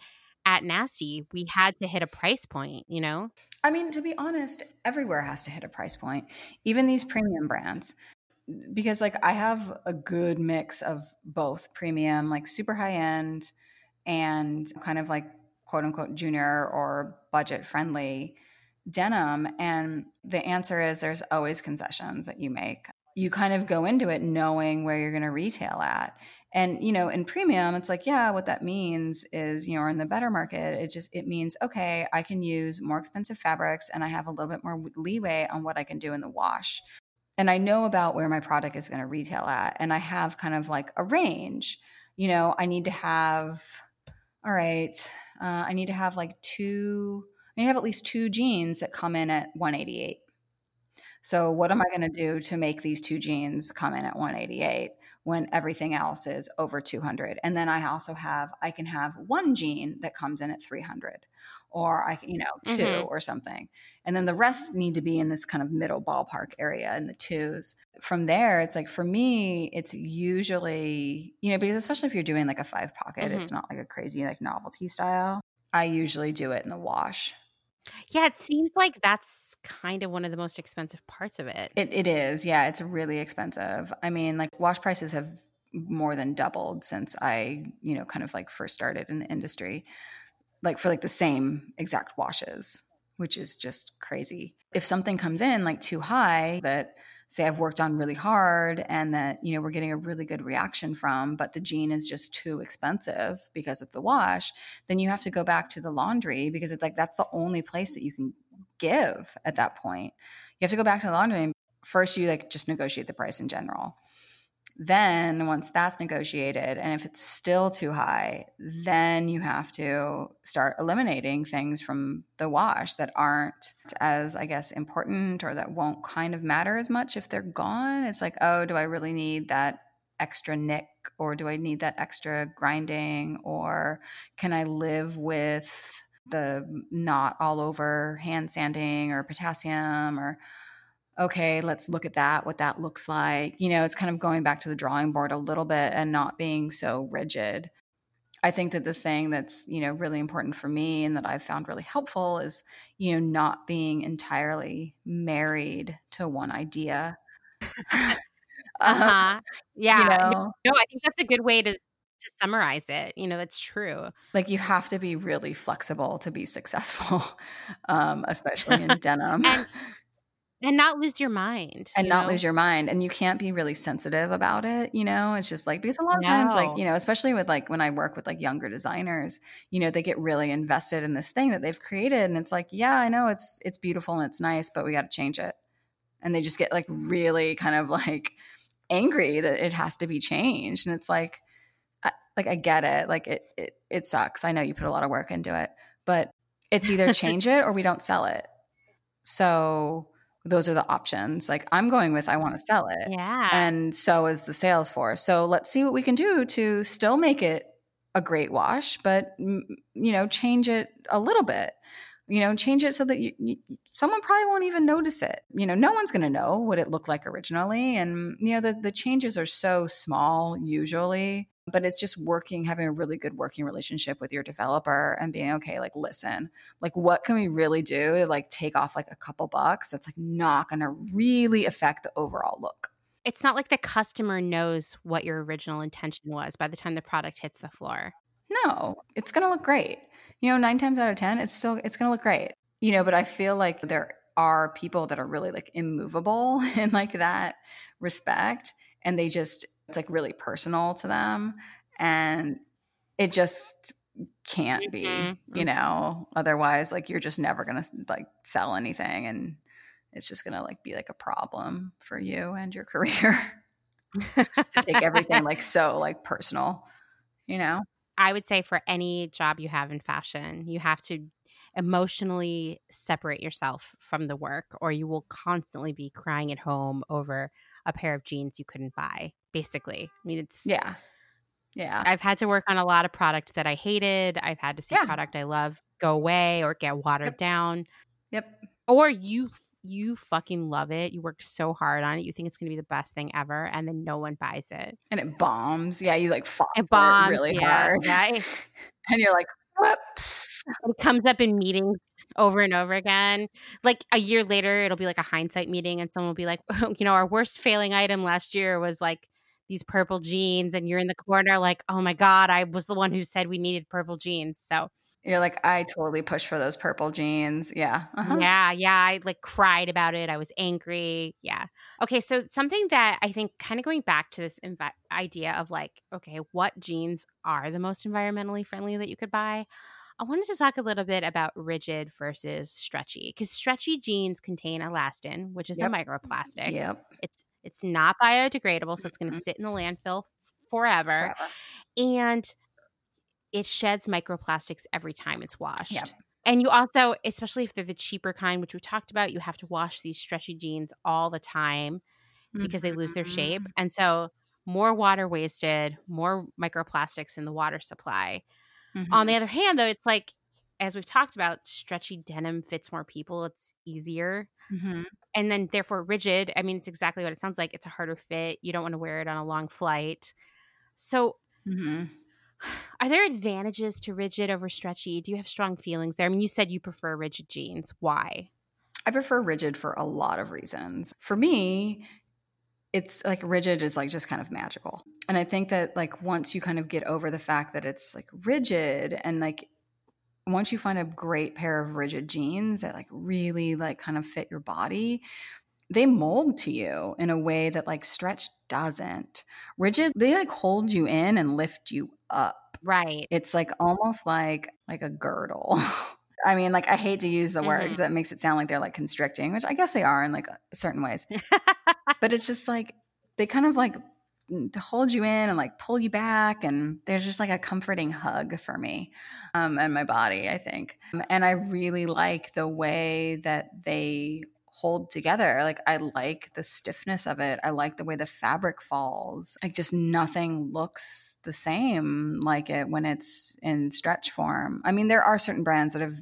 at Nasty, we had to hit a price point, you know? I mean, to be honest, everywhere has to hit a price point, even these premium brands. Because, like, I have a good mix of both premium, like super high end, and kind of like quote unquote junior or budget friendly denim. And the answer is there's always concessions that you make. You kind of go into it knowing where you're going to retail at. And, you know, in premium, it's like, yeah, what that means is, you know, or in the better market, it just, it means, okay, I can use more expensive fabrics and I have a little bit more leeway on what I can do in the wash. And I know about where my product is going to retail at. And I have kind of like a range. You know, I need to have, all right, uh, I need to have like two, I need to have at least two jeans that come in at 188. So what am I going to do to make these two jeans come in at 188 when everything else is over 200? And then I also have I can have one jean that comes in at 300 or I can, you know, 2 Mhm. or something. And then the rest need to be in this kind of middle ballpark area in the twos. From there, it's like for me, it's usually, you know, because especially if you're doing like a five pocket, it's not like a crazy like novelty style. I usually do it in the wash. Yeah, it seems like that's kind of one of the most expensive parts of it. It, it is. Yeah, it's really expensive. I mean, like wash prices have more than doubled since I, you know, kind of like first started in the industry. Like for like the same exact washes, which is just crazy. If something comes in like too high that say I've worked on really hard and that, you know, we're getting a really good reaction from, but the jean is just too expensive because of the wash, then you have to go back to the laundry because it's like that's the only place that you can give at that point. You have to go back to the laundry and first you like just negotiate the price in general. Then once that's negotiated and if it's still too high, then you have to start eliminating things from the wash that aren't as I guess important or that won't kind of matter as much if they're gone. It's like, "Oh, do I really need that extra nick or do I need that extra grinding or can I live with the not all over hand sanding or potassium or okay, let's look at that, what that looks like. You know, it's kind of going back to the drawing board a little bit and not being so rigid. I think that the thing that's, you know, really important for me and that I've found really helpful is, you know, not being entirely married to one idea. Um, huh. Yeah. you No, know, no, I think that's a good way to to summarize it. You know, that's true. like you have to be really flexible to be successful, um, especially in denim. And and not lose your mind. and you not know? lose your mind and you can't be really sensitive about it you know it's just like because a lot of times like you know especially with like when i work with like younger designers you know they get really invested in this thing that they've created and it's like yeah i know it's it's beautiful and it's nice but we got to change it and they just get like really kind of like angry that it has to be changed and it's like I, like i get it like it, it it sucks i know you put a lot of work into it but it's either change it or we don't sell it so those are the options. Like i'm going with i want to sell it. Yeah. and so is the sales force. So let's see what we can do to still make it a great wash but you know change it a little bit. You know change it so that you, you someone probably won't even notice it. You know no one's going to know what it looked like originally and you know the, the changes are so small usually but it's just working having a really good working relationship with your developer and being okay like listen like what can we really do to like take off like a couple bucks that's like not going to really affect the overall look it's not like the customer knows what your original intention was by the time the product hits the floor. No, it's going to look great. You know, 9 times out of 10 it's still it's going to look great. You know, but I feel like there are people that are really like immovable in like that respect and they just it's like really personal to them and it just can't be mm-hmm. you mm-hmm. know otherwise like you're just never gonna like sell anything and it's just gonna like be like a problem for you and your career to take everything like so like personal you know i would say for any job you have in fashion you have to emotionally separate yourself from the work or you will constantly be crying at home over a pair of jeans you couldn't buy basically i mean it's yeah yeah. I've had to work on a lot of product that I hated. I've had to see yeah. product I love go away or get watered yep. down. Yep. Or you you fucking love it. You worked so hard on it. You think it's going to be the best thing ever and then no one buys it. And it bombs. Yeah, you like fought it bombs it really yeah, hard. Yeah. and you're like, "Whoops." It comes up in meetings over and over again. Like a year later, it'll be like a hindsight meeting, and someone will be like, you know, our worst failing item last year was like these purple jeans and you're in the corner like, "Oh my god, I was the one who said we needed purple jeans." So you're like, I totally pushed for those purple jeans. Yeah. Uh-huh. Yeah. Yeah. I like cried about it. I was angry. Yeah. Okay. So, something that I think kind of going back to this inv- idea of like, okay, what jeans are the most environmentally friendly that you could buy? I wanted to talk a little bit about rigid versus stretchy because stretchy jeans contain elastane, which is yep. a microplastic. Yep. It's it's not biodegradable, so it's going to mm-hmm. sit in the landfill forever. forever. And it sheds microplastics every time it's washed. Yep. And you also, especially if they're the cheaper kind, which we talked about, you have to wash these stretchy jeans all the time because mm-hmm. they lose their shape. Mm-hmm. And so more water wasted, more microplastics in the water supply. Mm-hmm. On the other hand, though, it's like as we've talked about, stretchy denim fits more people. It's easier. Mm-hmm. And then, therefore, rigid. I mean, it's exactly what it sounds like. It's a harder fit. You don't want to wear it on a long flight. So, mm-hmm. are there advantages to rigid over stretchy? Do you have strong feelings there? I mean, you said you prefer rigid jeans. Why? I prefer rigid for a lot of reasons. For me, it's like rigid is like just kind of magical. And I think that like once you kind of get over the fact that it's like rigid and like once you find a great pair of rigid jeans that like really like kind of fit your body they mold to you in a way that like stretch doesn't rigid they like hold you in and lift you up right it's like almost like like a girdle I mean, like I hate to use the mm-hmm. words that makes it sound like they're like constricting, which I guess they are in like certain ways. but it's just like they kind of like to hold you in and like pull you back and there's just like a comforting hug for me um, and my body i think. And i really like the way that they hold together. Like i like the stiffness of it. I like the way the fabric falls. Like just nothing looks the same like it when it's in stretch form. I mean there are certain brands that have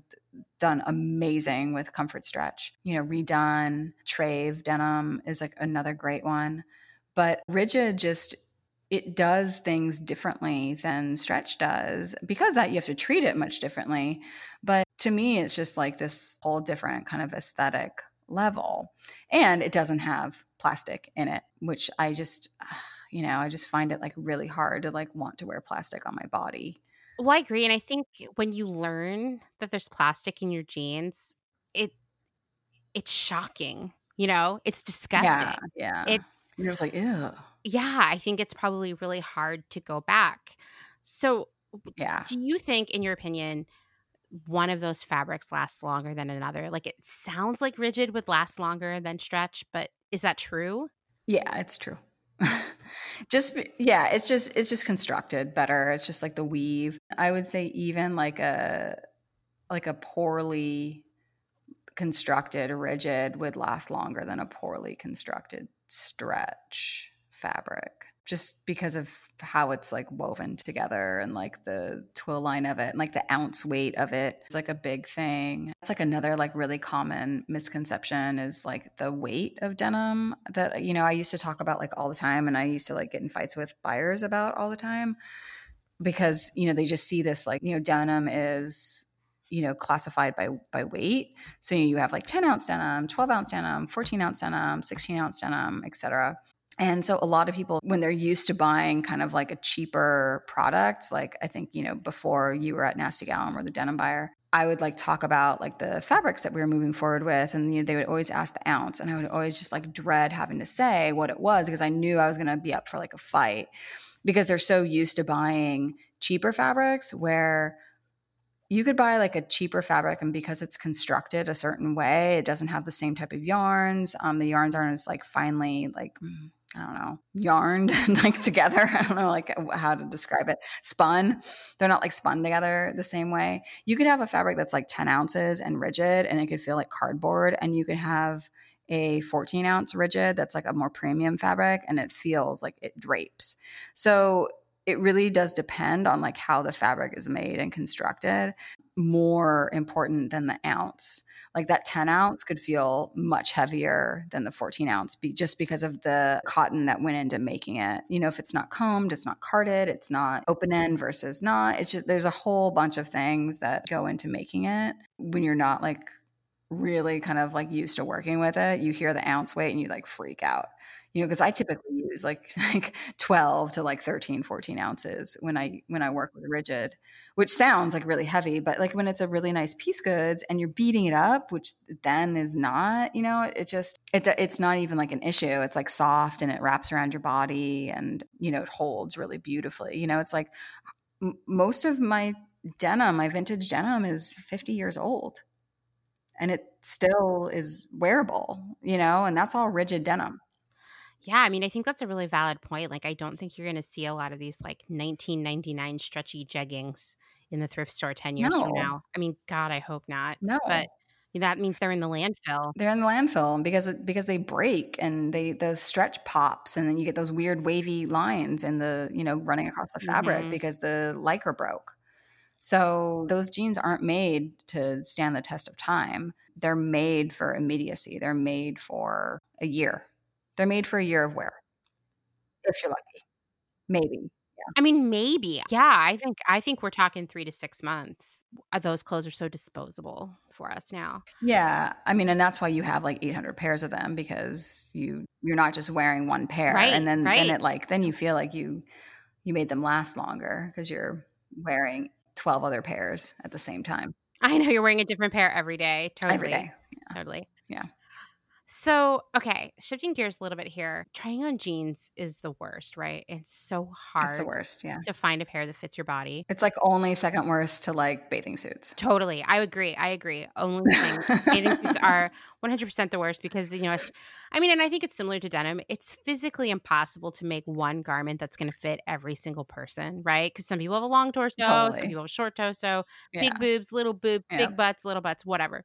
done amazing with comfort stretch. You know redone trave denim is like another great one but rigid just it does things differently than stretch does. Because that you have to treat it much differently. But to me, it's just like this whole different kind of aesthetic level. And it doesn't have plastic in it, which I just, you know, I just find it like really hard to like want to wear plastic on my body. Well, I agree. And I think when you learn that there's plastic in your jeans, it it's shocking. You know, it's disgusting. Yeah. yeah. It's you're just like, ew. Yeah, I think it's probably really hard to go back. So, yeah. Do you think, in your opinion, one of those fabrics lasts longer than another? Like it sounds like rigid would last longer than stretch, but is that true? Yeah, it's true. just yeah, it's just it's just constructed better. It's just like the weave. I would say even like a like a poorly constructed rigid would last longer than a poorly constructed stretch fabric just because of how it's like woven together and like the twill line of it and like the ounce weight of it it is like a big thing. It's like another like really common misconception is like the weight of denim that uh, you know I used to talk about like all the time and I used to like get in fights with buyers about all the time because you know they just see this like you know denim is you know classified by by weight so you have like 10 ounce denim 12 ounce denim 14 ounce denim 16 ounce denim etc And so a lot of people, when they're used to buying kind of like a cheaper product, like I think, you know, before you were at Nasty Gal or the denim buyer, I would like talk about like the fabrics that we were moving forward with. And you know, they would always ask the ounce. And I would always just like dread having to say what it was because I knew I was going to be up for like a fight because they're so used to buying cheaper fabrics where you could buy like a cheaper fabric and because it's constructed a certain way it doesn't have the same type of yarns um, the yarns aren't as like finely like i don't know yarned like together. I don't know like how to describe it. Spun. They're not like spun together the same way. You could have a fabric that's like 10 ounces and rigid and it could feel like cardboard and you could have a 14 ounce rigid that's like a more premium fabric and it feels like it drapes. So it really does depend on like how the fabric is made and constructed more important than the ounce. Like that 10 ounce could feel much heavier than the 14 ounce be, just because of the cotton that went into making it. You know if it's not combed it's not carded it's not open end versus not. It's just there's a whole bunch of things that go into making it. When you're not like really kind of like used to working with it you hear the ounce weight and you like freak out you know because i typically use like like 12 to like 13 14 ounces when i when i work with rigid which sounds like really heavy but like when it's a really nice piece goods and you're beating it up which then is not you know it just it, it's not even like an issue. It's like soft and it wraps around your body and you know it holds really beautifully. You know it's like m- most of my denim my vintage denim is 50 years old and it still is wearable you know and that's all rigid denim yeah, I mean, I think that's a really valid point. Like, I don't think you're going to see a lot of these like 1999 stretchy jeggings in the thrift store 10 years no. from now. I mean, God, I hope not. No. But that means they're in the landfill. They're in the landfill because because they break and they the stretch pops and then you get those weird wavy lines in the you know running across the fabric mm-hmm. because the lycra broke. So those jeans aren't made to stand the test of time. They're made for immediacy. They're made for a year. They're made for a year of wear. If you're lucky. Maybe. Yeah. I mean, maybe. Yeah, I think I think we're talking 3 to 6 months. Uh, those clothes are so disposable for us now. Yeah. I mean, and that's why you have like 800 pairs of them because you you're not just wearing one pair right, and then right. then it like then you feel like you you made them last longer because you're wearing 12 other pairs at the same time. I know you're wearing a different pair every day. Totally. Every day. Yeah. Totally. Yeah. So, okay, shifting gears a little bit here. Trying on jeans is the worst, right? It's so hard. It's the worst, yeah. To find a pair that fits your body. It's like only second worst to like bathing suits. Totally. I agree. I agree. Only thing bathing suits are 100% the worst because, you know, I mean, and I think it's similar to denim. It's physically impossible to make one garment that's going to fit every single person, right? Because some people have a long torso, totally. some people have a short torso, yeah. big boobs, little boob, yeah. big butts, little butts, whatever.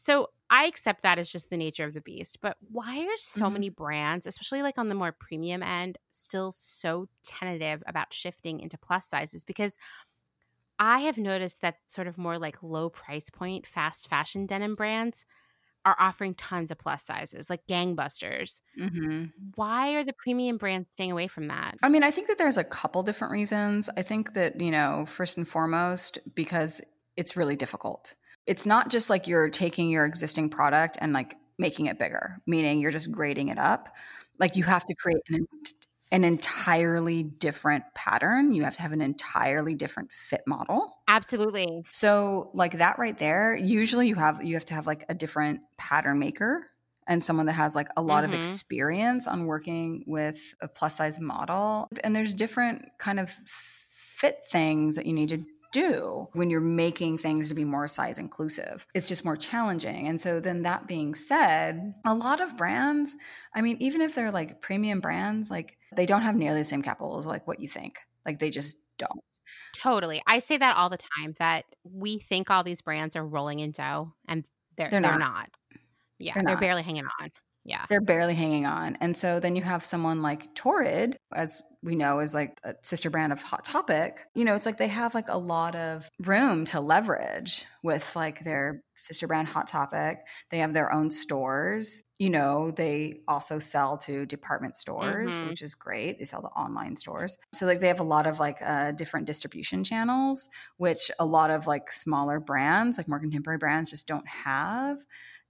So I accept that as just the nature of the beast. But why are so mm-hmm. many brands, especially like on the more premium end, still so tentative about shifting into plus sizes? Because I have noticed that sort of more like low price point, fast fashion denim brands are offering tons of plus sizes, like gangbusters. Mm-hmm. Why are the premium brands staying away from that? I mean, I think that there's a couple different reasons. I think that, you know, first and foremost, because it's really difficult it's not just like you're taking your existing product and like making it bigger, meaning you're just grading it up. Like you have to create an, an entirely different pattern. You have to have an entirely different fit model. Absolutely. So like that right there, usually you have you have to have like a different pattern maker and someone that has like a lot mm-hmm. of experience on working with a plus size model. And there's different kind of fit things that you need to do when you're making things to be more size inclusive. It's just more challenging. And so, then that being said, a lot of brands, I mean, even if they're like premium brands, like they don't have nearly the same capital as like what you think. Like they just don't. Totally. I say that all the time that we think all these brands are rolling in dough and they're, they're, not. They're not. Yeah, they're, they're barely hanging on. Yeah. They're barely hanging on. And so then you have someone like Torrid, as we know is like a sister brand of Hot Topic. You know, it's like they have like a lot of room to leverage with like their sister brand Hot Topic. They have their own stores. You know, they also sell to department stores, mm-hmm. which is great. They sell to online stores. So like they have a lot of like uh, different distribution channels, which a lot of like smaller brands, like more contemporary brands just don't have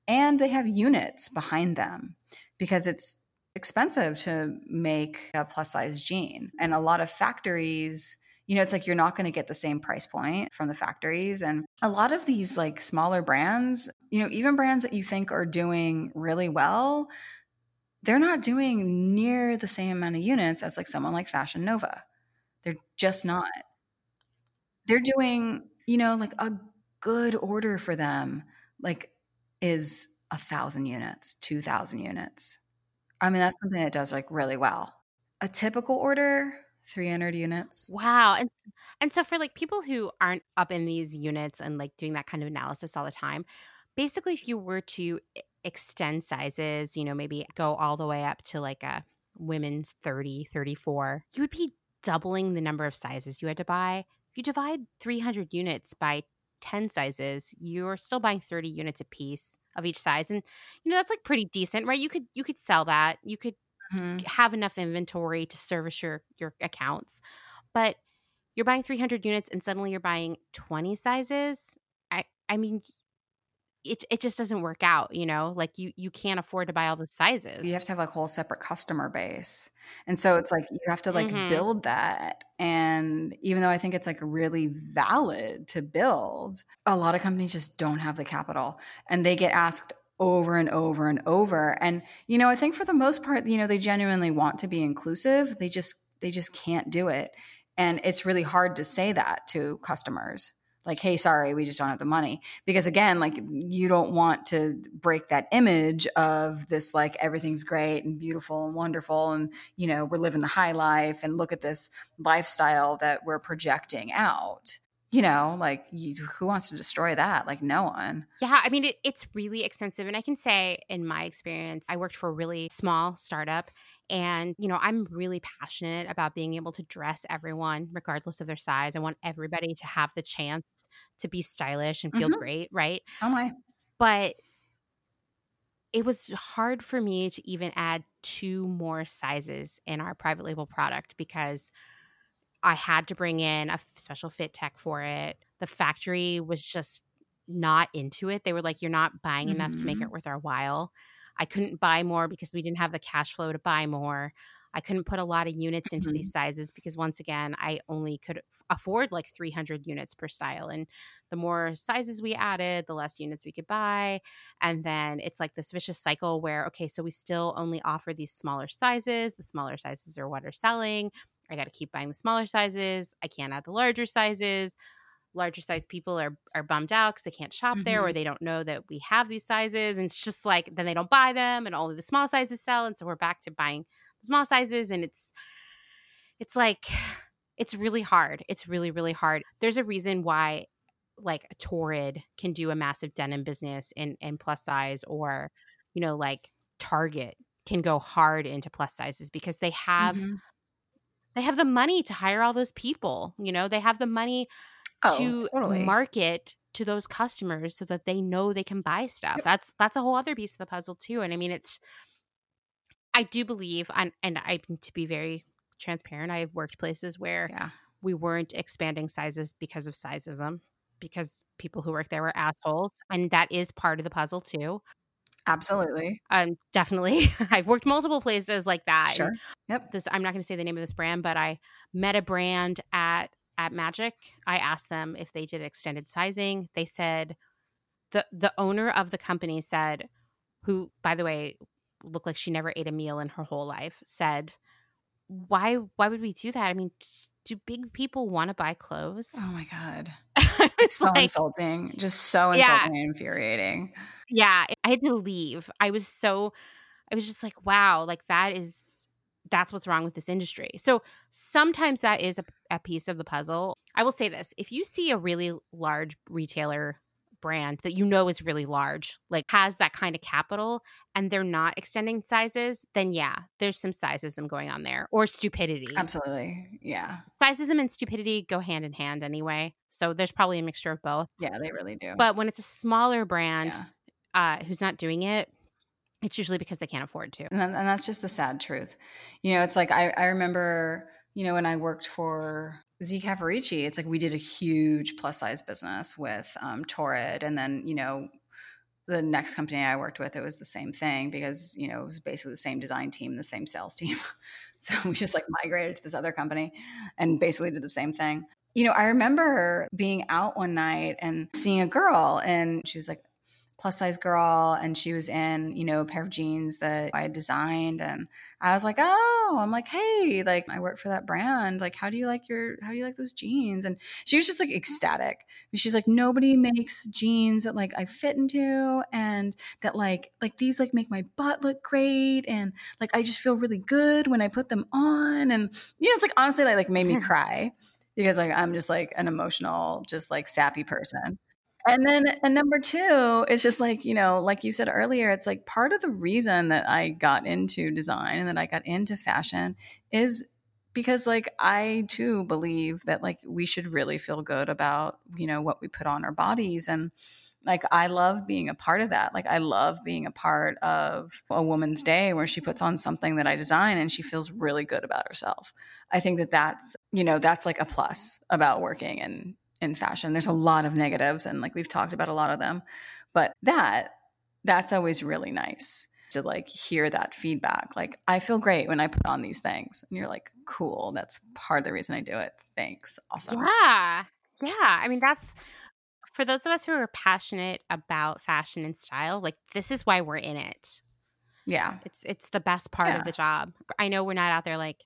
and they have units behind them because it's expensive to make a plus size jean. And a lot of factories, you know, it's like you're not going to get the same price point from the factories. And a lot of these like smaller brands, you know, even brands that you think are doing really well, they're not doing near the same amount of units as like someone like Fashion Nova. They're just not. They're doing, you know, like a good order for them, like is a thousand units, two thousand units. I mean, that's something that does like really well. A typical order, 300 units. Wow. And and so for like people who aren't up in these units and like doing that kind of analysis all the time, basically if you were to extend sizes, you know, maybe go all the way up to like a women's 30, 34, you would be doubling the number of sizes you had to buy. If you divide 300 units by 10 sizes, you're still buying 30 units a piece of each size. And you know, that's like pretty decent, right? You could you could sell that. You could mm-hmm. have enough inventory to service your your accounts. But you're buying 300 units and suddenly you're buying 20 sizes. I I mean, it it just doesn't work out, you know? Like you you can't afford to buy all the sizes. You have to have a whole separate customer base. And so it's like you have to like mm-hmm. build that. And even though I think it's like really valid to build, a lot of companies just don't have the capital and they get asked over and over and over. And you know, I think for the most part, you know, they genuinely want to be inclusive. They just they just can't do it. And it's really hard to say that to customers like hey sorry we just don't have the money. Because again like you don't want to break that image of this like everything's great and beautiful and wonderful and you know we're living the high life and look at this lifestyle that we're projecting out. You know like you, who wants to destroy that? Like no one. Yeah i mean it, it's really expensive and i can say in my experience i worked for a really small startup and, you know, I'm really passionate about being able to dress everyone regardless of their size. I want everybody to have the chance to be stylish and feel mm-hmm. great, right? So am I. But it was hard for me to even add two more sizes in our private label product because I had to bring in a special fit tech for it. The factory was just not into it. They were like, you're not buying enough mm-hmm. to make it mm-hmm. worth our while. I couldn't buy more because we didn't have the cash flow to buy more. I couldn't put a lot of units into mm-hmm. these sizes because once again, I only could afford like 300 units per style. And the more sizes we added, the less units we could buy. And then it's like this vicious cycle where, okay, so we still only offer these smaller sizes. The smaller sizes are what are selling. I got to keep buying the smaller sizes. I can't add the larger sizes larger size people are are bummed out because they can't shop mm-hmm. there or mm-hmm. they don't know that we have these sizes and it's just like then they don't buy them and only the small sizes sell and so we're back to buying the small sizes and it's it's like it's really hard it's really really hard there's a reason why like a torrid can do a massive denim business in in plus size or you know like target can go hard into plus sizes because they have mm-hmm. they have the money to hire all those people you know they have the money oh, to totally. market to those customers so that they know they can buy stuff. Yep. That's that's a whole other piece of the puzzle too. And I mean, it's I do believe, and and I to be very transparent, I have worked places where yeah. we weren't expanding sizes because of sizeism, because people who work there were assholes, and that is part of the puzzle too. Absolutely. Um, definitely. I've worked multiple places like that. Sure. Yep. This I'm not going to say the name of this brand, but I met a brand at at Magic, I asked them if they did extended sizing. They said the the owner of the company said, who by the way looked like she never ate a meal in her whole life, said, "Why why would we do that? I mean, do big people want to buy clothes?" Oh my god. it's so like, insulting. Just so insulting yeah, and infuriating. Yeah, I had to leave. I was so I was just like, "Wow, like that is that's what's wrong with this industry. So sometimes that is a, a, piece of the puzzle. I will say this if you see a really large retailer brand that you know is really large, like has that kind of capital, and they're not extending sizes, then yeah, there's some sizeism going on there or stupidity. Absolutely. Yeah. Sizeism and stupidity go hand in hand anyway. So there's probably a mixture of both. Yeah, they really do. But when it's a smaller brand, yeah. Uh, who's not doing it, it's usually because they can't afford to. And, and that's just the sad truth. You know, it's like I, I remember, you know, when I worked for Z Cavaricci, it's like we did a huge plus size business with um, Torrid. And then, you know, the next company I worked with, it was the same thing because, you know, it was basically the same design team, the same sales team. so we just like migrated to this other company and basically did the same thing. You know, I remember being out one night and seeing a girl and she was like plus size girl and she was in, you know, a pair of jeans that I had designed and I was like, "Oh, I'm like, hey, like I work for that brand. Like how do you like your how do you like those jeans?" And she was just like ecstatic. She's like, "Nobody makes jeans that like I fit into and that like like these like make my butt look great and like I just feel really good when I put them on." And you know, it's like honestly like like made me cry because like I'm just like an emotional just like sappy person. And then and number two, it's just like, you know, like you said earlier, it's like part of the reason that I got into design and that I got into fashion is because like I too believe that like we should really feel good about, you know, what we put on our bodies and like I love being a part of that. Like I love being a part of a woman's day where she puts on something that I design and she feels really good about herself. I think that that's, you know, that's like a plus about working in in fashion. There's a lot of negatives and like we've talked about a lot of them. But that that's always really nice to like hear that feedback. Like I feel great when I put on these things. And you're like, cool. That's part of the reason I do it. Thanks. Awesome. Yeah. Yeah. I mean, that's for those of us who are passionate about fashion and style, like this is why we're in it. Yeah. It's it's the best part Yeah. of the job. I know we're not out there like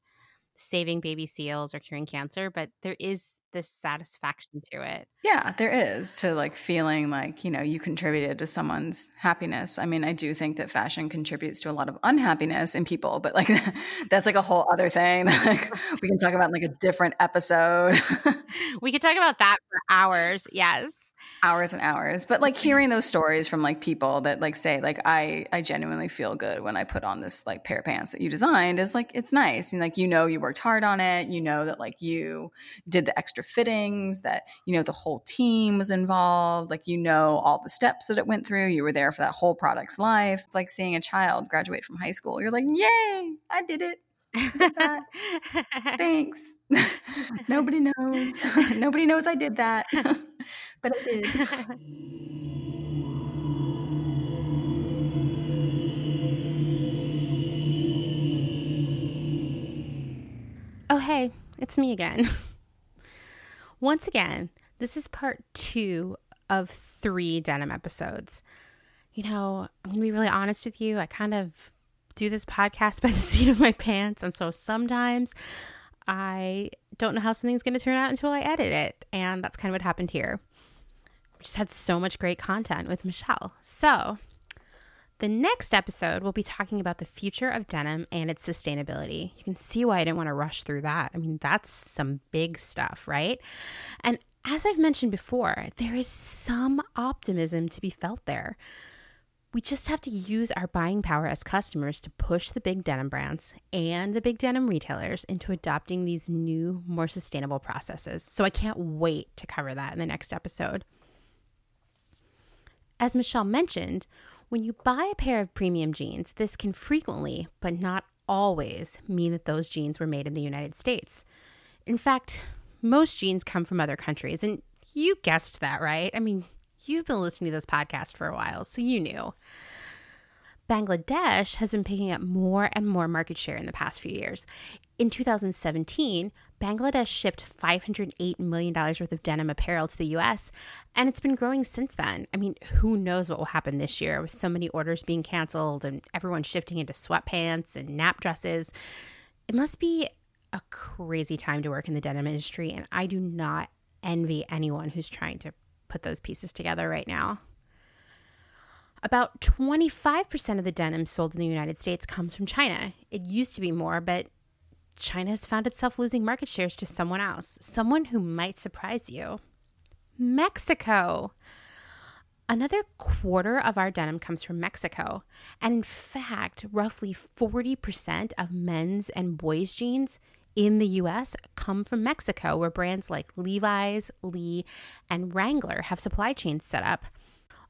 saving baby seals or curing cancer, but there is this satisfaction to it. Yeah, there is to like feeling like, you know, you contributed to someone's happiness. I mean, I do think that fashion contributes to a lot of unhappiness in people, but like that's like a whole other thing that like we can talk about in like a different episode. We could talk about that for hours. Yes. Hours and hours. But like hearing those stories from like people that like say like I I genuinely feel good when I put on this like pair of pants that you designed is like it's nice. And like you know you worked hard on it. You know that like you did the extra fittings, that you know the whole team was involved, like you know all the steps that it went through. You were there for that whole product's life. It's like seeing a child graduate from high school. You're like, "Yay, I did it." Thanks. Nobody knows. Nobody knows I did that. But I did. Oh, hey, it's me again. Once again, this is part two of three denim episodes. You know, I'm going to be really honest with you. I kind of do this podcast by the seat of my pants. And so sometimes I don't know how something's going to turn out until I edit it. And that's kind of what happened here. Just had so much great content with Michelle. So, the next episode, we'll be talking about the future of denim and its sustainability. You can see why I didn't want to rush through that. I mean, that's some big stuff, right? And as I've mentioned before, there is some optimism to be felt there. We just have to use our buying power as customers to push the big denim brands and the big denim retailers into adopting these new, more sustainable processes. So I can't wait to cover that in the next episode. As Michelle mentioned, when you buy a pair of premium jeans, this can frequently, but not always, mean that those jeans were made in the United States. In fact, most jeans come from other countries, and you guessed that, right? I mean, you've been listening to this podcast for a while, so you knew. Bangladesh has been picking up more and more market share in the past few years. In 2017, Bangladesh shipped $508 million worth of denim apparel to the US, and it's been growing since then. I mean, who knows what will happen this year with so many orders being canceled and everyone shifting into sweatpants and nap dresses. It must be a crazy time to work in the denim industry, and I do not envy anyone who's trying to put those pieces together right now. About 25% of the denim sold in the United States comes from China. It used to be more, but China has found itself losing market shares to someone else, someone who might surprise you Mexico. Another quarter of our denim comes from Mexico. And in fact, roughly 40% of men's and boys' jeans in the US come from Mexico, where brands like Levi's, Lee, and Wrangler have supply chains set up.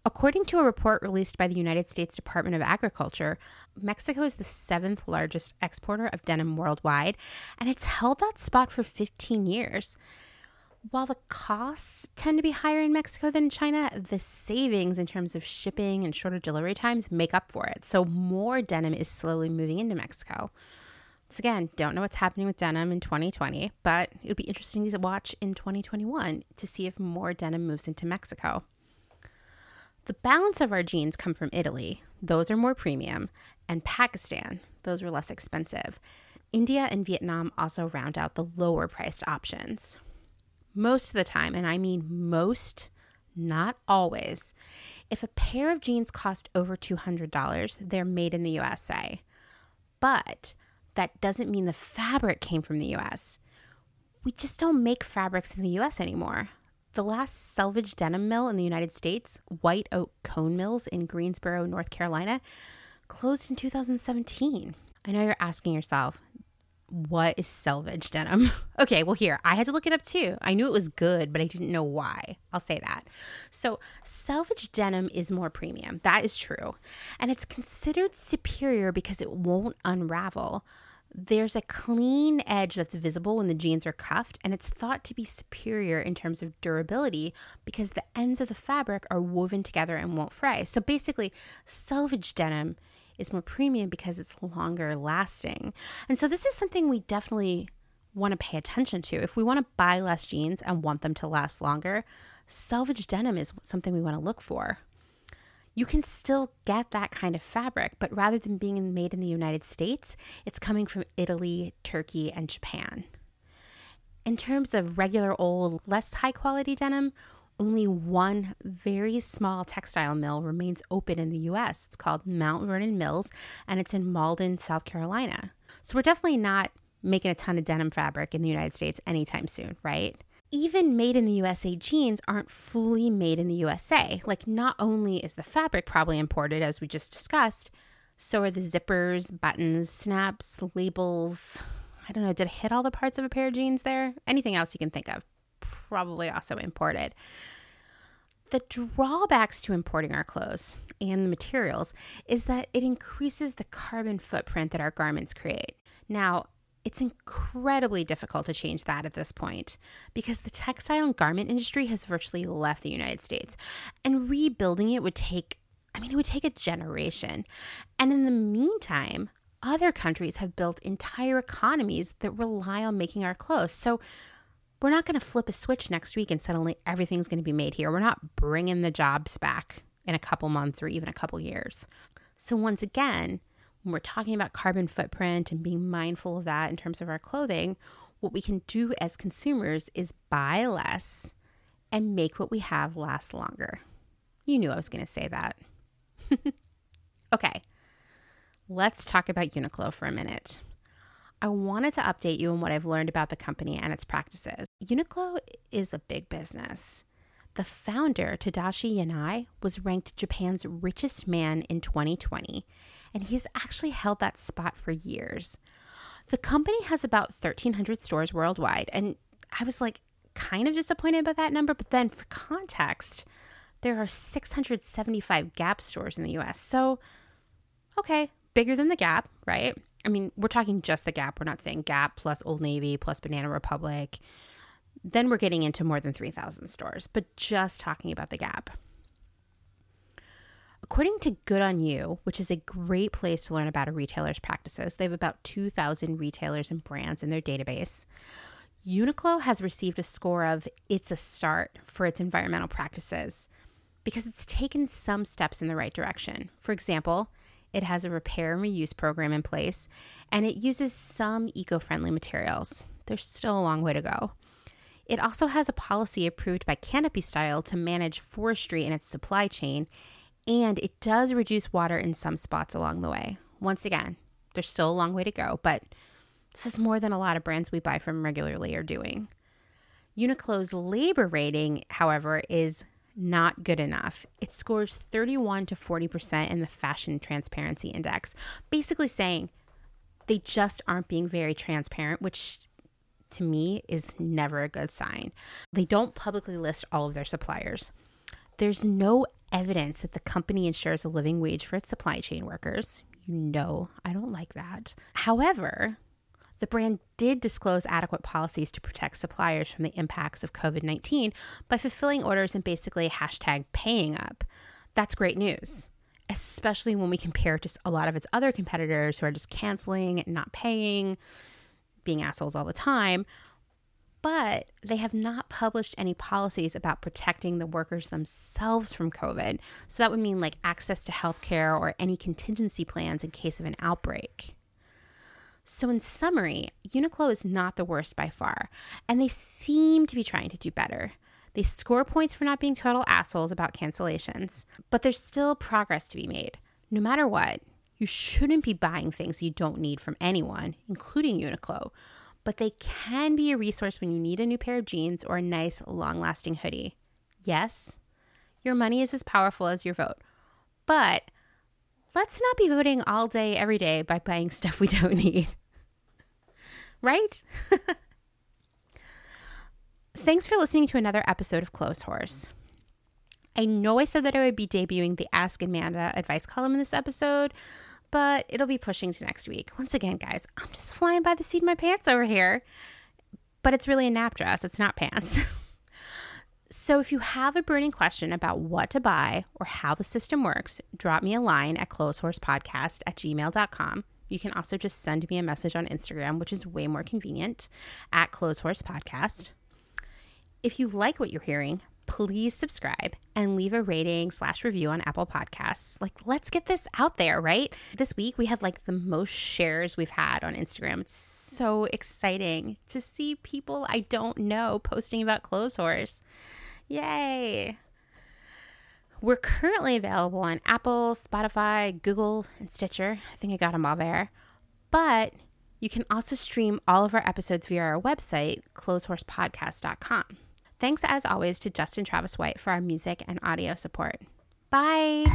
According to a report released by the United States Department of Agriculture, Mexico is the seventh largest exporter of denim worldwide, and it's held that spot for 15 years. While the costs tend to be higher in Mexico than in China, the savings in terms of shipping and shorter delivery times make up for it. So more denim is slowly moving into Mexico. So again, don't know what's happening with denim in 2020, but it would be interesting to watch in 2021 to see if more denim moves into Mexico. The balance of our jeans come from Italy. Those are more premium, and Pakistan. Those are less expensive. India and Vietnam also round out the lower priced options most of the time, and I mean most, not always, if a pair of jeans cost over $200, they're made in the USA. But that doesn't mean the fabric came from the US. We just don't make fabrics in the US anymore. The last selvage denim mill in the United States, White Oak Cone Mills in Greensboro, North Carolina, closed in 2017. I know you're asking yourself, what is selvage denim? okay, well, here, I had to look it up too. I knew it was good, but I didn't know why. I'll say that. So, selvage denim is more premium. That is true. And it's considered superior because it won't unravel. There's a clean edge that's visible when the jeans are cuffed, and it's thought to be superior in terms of durability because the ends of the fabric are woven together and won't fray. So, basically, selvage denim is more premium because it's longer lasting. And so this is something we definitely want to pay attention to. If we want to buy less jeans and want them to last longer, selvage denim is something we want to look for. You can still get that kind of fabric, but rather than being made in the United States, it's coming from Italy, Turkey, and Japan. In terms of regular old, less high quality denim, only one very small textile mill remains open in the US. It's called Mount Vernon Mills and it's in Mauldin, South Carolina. So we're definitely not making a ton of denim fabric in the United States anytime soon, right? Even made in the USA jeans aren't fully made in the USA. Like, not only is the fabric probably imported, as we just discussed, so are the zippers, buttons, snaps, labels. I don't know, did I hit all the parts of a pair of jeans there? Anything else you can think of? probably also imported. The drawbacks to importing our clothes and the materials is that it increases the carbon footprint that our garments create. Now, it's incredibly difficult to change that at this point because the textile and garment industry has virtually left the United States. And rebuilding it would take, I mean, it would take a generation. And in the meantime, other countries have built entire economies that rely on making our clothes. So we're not going to flip a switch next week and suddenly everything's going to be made here. We're not bringing the jobs back in a couple months or even a couple years. So, once again, when we're talking about carbon footprint and being mindful of that in terms of our clothing, what we can do as consumers is buy less and make what we have last longer. You knew I was going to say that. okay, let's talk about Uniqlo for a minute. I wanted to update you on what I've learned about the company and its practices. Uniqlo is a big business. The founder, Tadashi Yanai, was ranked Japan's richest man in 2020, and he has actually held that spot for years. The company has about 1,300 stores worldwide, and I was like kind of disappointed by that number, but then for context, there are 675 Gap stores in the US. So, okay, bigger than the Gap, right? I mean, we're talking just the Gap. We're not saying Gap plus Old Navy plus Banana Republic. Then we're getting into more than 3,000 stores, but just talking about the Gap. According to Good on You, which is a great place to learn about a retailer's practices, they have about 2,000 retailers and brands in their database. Uniqlo has received a score of It's a Start for its environmental practices because it's taken some steps in the right direction. For example, it has a repair and reuse program in place, and it uses some eco friendly materials. There's still a long way to go. It also has a policy approved by Canopy Style to manage forestry in its supply chain, and it does reduce water in some spots along the way. Once again, there's still a long way to go, but this is more than a lot of brands we buy from regularly are doing. Uniqlo's labor rating, however, is not good enough. It scores 31 to 40% in the Fashion Transparency Index, basically saying they just aren't being very transparent, which to me is never a good sign. They don't publicly list all of their suppliers. There's no evidence that the company ensures a living wage for its supply chain workers. You know, I don't like that. However, The brand did disclose adequate policies to protect suppliers from the impacts of COVID 19 by fulfilling orders and basically hashtag paying up. That's great news, especially when we compare to a lot of its other competitors who are just canceling, not paying, being assholes all the time. But they have not published any policies about protecting the workers themselves from COVID. So that would mean like access to healthcare or any contingency plans in case of an outbreak. So, in summary, Uniqlo is not the worst by far, and they seem to be trying to do better. They score points for not being total assholes about cancellations, but there's still progress to be made. No matter what, you shouldn't be buying things you don't need from anyone, including Uniqlo, but they can be a resource when you need a new pair of jeans or a nice, long lasting hoodie. Yes, your money is as powerful as your vote, but let's not be voting all day, every day by buying stuff we don't need. right? Thanks for listening to another episode of Clotheshorse. I know I said that I would be debuting the Ask Amanda advice column in this episode, but it'll be pushing to next week. Once again, guys, I'm just flying by the seat of my pants over here. But it's really a nap dress, it's not pants. So, if you have a burning question about what to buy or how the system works, drop me a line at clotheshorsepodcast at gmail.com. You can also just send me a message on Instagram, which is way more convenient, at clotheshorsepodcast. If you like what you're hearing, please subscribe and leave a rating slash review on Apple Podcasts. Like, let's get this out there, right? This week we had like the most shares we've had on Instagram. It's so exciting to see people I don't know posting about Clotheshorse. Yay! We're currently available on Apple, Spotify, Google, and Stitcher. I think I got them all there. But you can also stream all of our episodes via our website, clotheshorsepodcast.com. Thanks as always to Justin Travis White for our music and audio support. Bye.